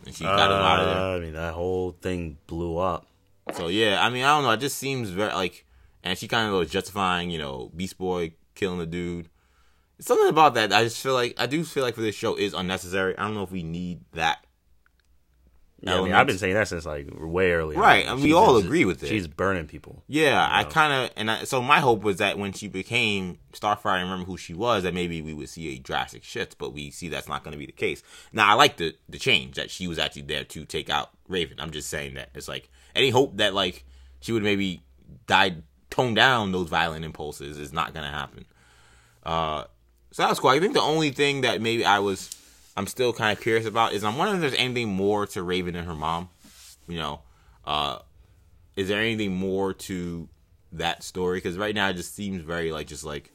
S1: and she got them out of there?
S2: Uh, I mean, that whole thing blew up.
S1: So yeah, I mean, I don't know. It just seems very like, and she kind of was justifying, you know, Beast Boy killing the dude. Something about that. I just feel like I do feel like for this show is unnecessary. I don't know if we need that.
S2: Yeah, I mean, I've been saying that since like way early. on.
S1: Right, and we all agree with it.
S2: She's burning people.
S1: Yeah, I
S2: know?
S1: kind of and I, so my hope was that when she became Starfire and remember who she was, that maybe we would see a drastic shift. But we see that's not going to be the case. Now I like the the change that she was actually there to take out Raven. I'm just saying that it's like any hope that like she would maybe die tone down those violent impulses is not going to happen. Uh, so that was cool. I think the only thing that maybe I was I'm still kind of curious about is I'm wondering if there's anything more to Raven and her mom. You know, uh, is there anything more to that story? Because right now it just seems very like just like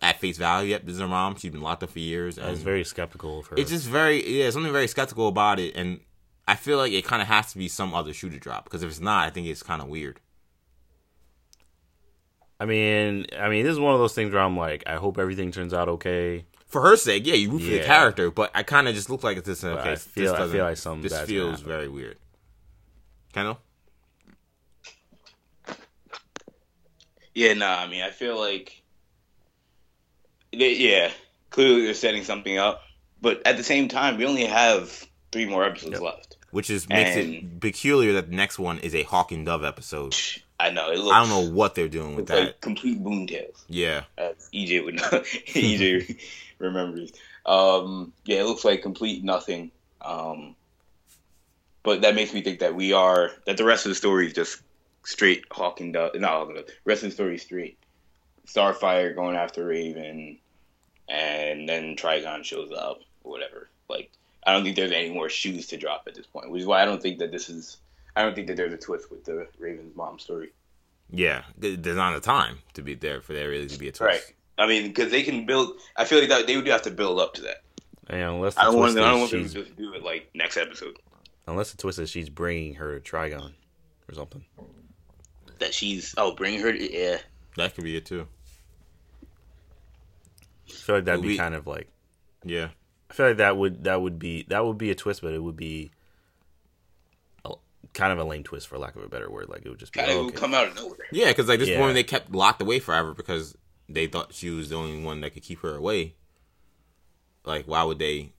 S1: at face value. Yep, this is her mom. She's been locked up for years.
S2: I was very skeptical of her.
S1: it's just very yeah, something very skeptical about it, and I feel like it kind of has to be some other shoe to drop. Because if it's not, I think it's kind of weird.
S2: I mean, I mean, this is one of those things where I'm like, I hope everything turns out okay.
S1: For her sake, yeah, you root for the
S2: Yeah.
S1: character, but I kind of just look like it's this. Okay,
S2: I
S1: this
S2: feel- I
S1: doesn't-
S2: feel like something
S1: This
S2: bad's gonna
S1: feels
S2: happen.
S1: very weird. Kendall,
S3: Yeah, nah. I mean, I feel like, they, yeah, clearly they're setting something up, but at the same time, we only have three more episodes
S2: Yep.
S3: left.
S1: which is makes it
S3: And-
S1: peculiar that the next one is a Hawk and Dove episode.
S3: I know it looks.
S1: I don't know what they're doing with that.
S3: like complete boomtails.
S1: Yeah,
S3: as EJ would know. EJ remembers. Um, yeah, it looks like complete nothing. Um, but that makes me think that we are that the rest of the story is just straight Hawking. Not Hawking The rest of the story is straight. Starfire going after Raven, and then Trigon shows up or whatever. Like I don't think there's any more shoes to drop at this point, which is why I don't think that this is. I don't think that there's a twist with the Raven's mom story.
S1: yeah. There's not a time to be there for there really to be a twist.
S3: Right. I mean, because they can build. I feel like that they would have to build up to that.
S2: And unless the
S3: I don't want.
S2: twist
S3: I don't want them to just do it like next episode.
S2: unless the twist is she's bringing her to Trigon or something.
S3: That she's oh, bring her. To, yeah.
S1: That could be it too.
S2: I feel like that'd be
S1: We-
S2: kind of like
S1: Yeah.
S2: I feel like that would that would be that would be a twist, but it would be a, kind of a lame twist for lack of a better word. Like it would just be
S3: Kind of
S2: oh, okay.
S3: come out of nowhere.
S1: Yeah, because like this
S2: Yeah.
S1: woman they kept locked away forever because they thought she was the only one that could keep her away. Like, why would they?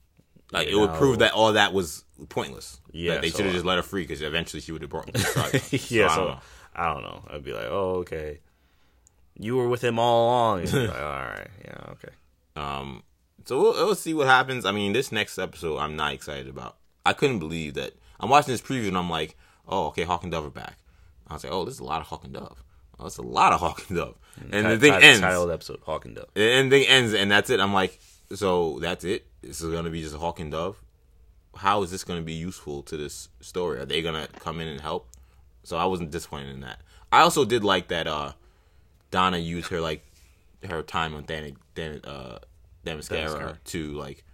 S1: Like, it would prove that all that was pointless.
S2: Yeah,
S1: That they
S2: so,
S1: should have
S2: uh,
S1: just let her free because eventually she would have brought. Trigon.
S2: yeah,
S1: I
S2: so
S1: don't know.
S2: I don't know. I'd be like, oh okay, you were with him all along. Like, all right, yeah, okay.
S1: Um, so we'll, we'll see what happens. I mean, this next episode, I'm not excited about. I couldn't believe that. I'm watching this preview and I'm like, oh, okay, Hawk and Dove are back. I was like, oh, this is a lot of Hawk and Dove. Oh, it's a lot of Hawk and Dove. And the
S2: Ti-
S1: thing ends.
S2: Title episode: Hawk and Dove.
S1: And the thing ends, and that's it. I'm like, so that's it. This is gonna be just a Hawk and Dove. How is this gonna be useful to this story? Are they gonna come in and help? So I wasn't disappointed in that. I also did like that uh Donna used her like her time on Dan Dan uh
S2: Themyscira
S1: to like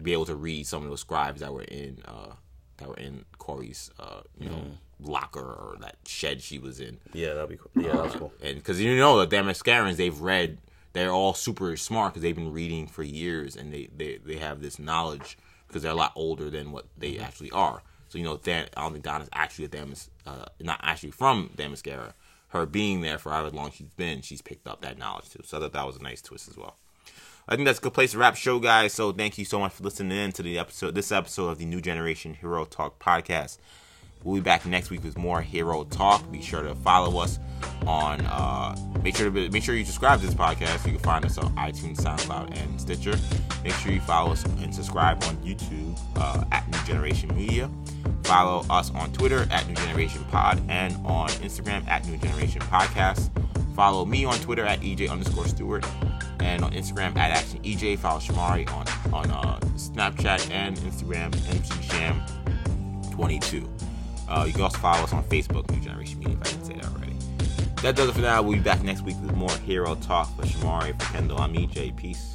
S1: be able to read some of those scribes that were in uh that were in Kory's uh you know locker or that shed she was in.
S2: Yeah, that'd be cool. Yeah, that's cool.
S1: And because you know the Themyscirans, they've read, they're all super smart because they've been reading for years and they, they, they have this knowledge because they're a lot older than what they actually are. So you know, Dan, I don't think Donna's actually a Damas, uh, not actually from Themyscira. Her being there for however long she's been, she's picked up that knowledge too. So I thought that was a nice twist as well. I think that's a good place to wrap show, guys. So thank you so much for listening in to the episode, this episode of the New Generation Hero Talk podcast. We'll be back next week with more Hero Talk. Be sure to follow us on. Uh, make sure to make sure you subscribe to this podcast. You can find us on iTunes, SoundCloud, and Stitcher. Make sure you follow us and subscribe on YouTube uh, at New Generation Media. Follow us on Twitter at New Generation Pod and on Instagram at New Generation Podcast. Follow me on Twitter at EJ underscore Stewart and on Instagram at Action EJ. Follow Shamari on on uh, Snapchat and Instagram MC Sham 22. Uh, you can also follow us on Facebook, New Generation Media, if I didn't say that already. That does it for now. We'll be back next week with more Hero Talk for Shamari, for Kendall. I'm EJ. Peace.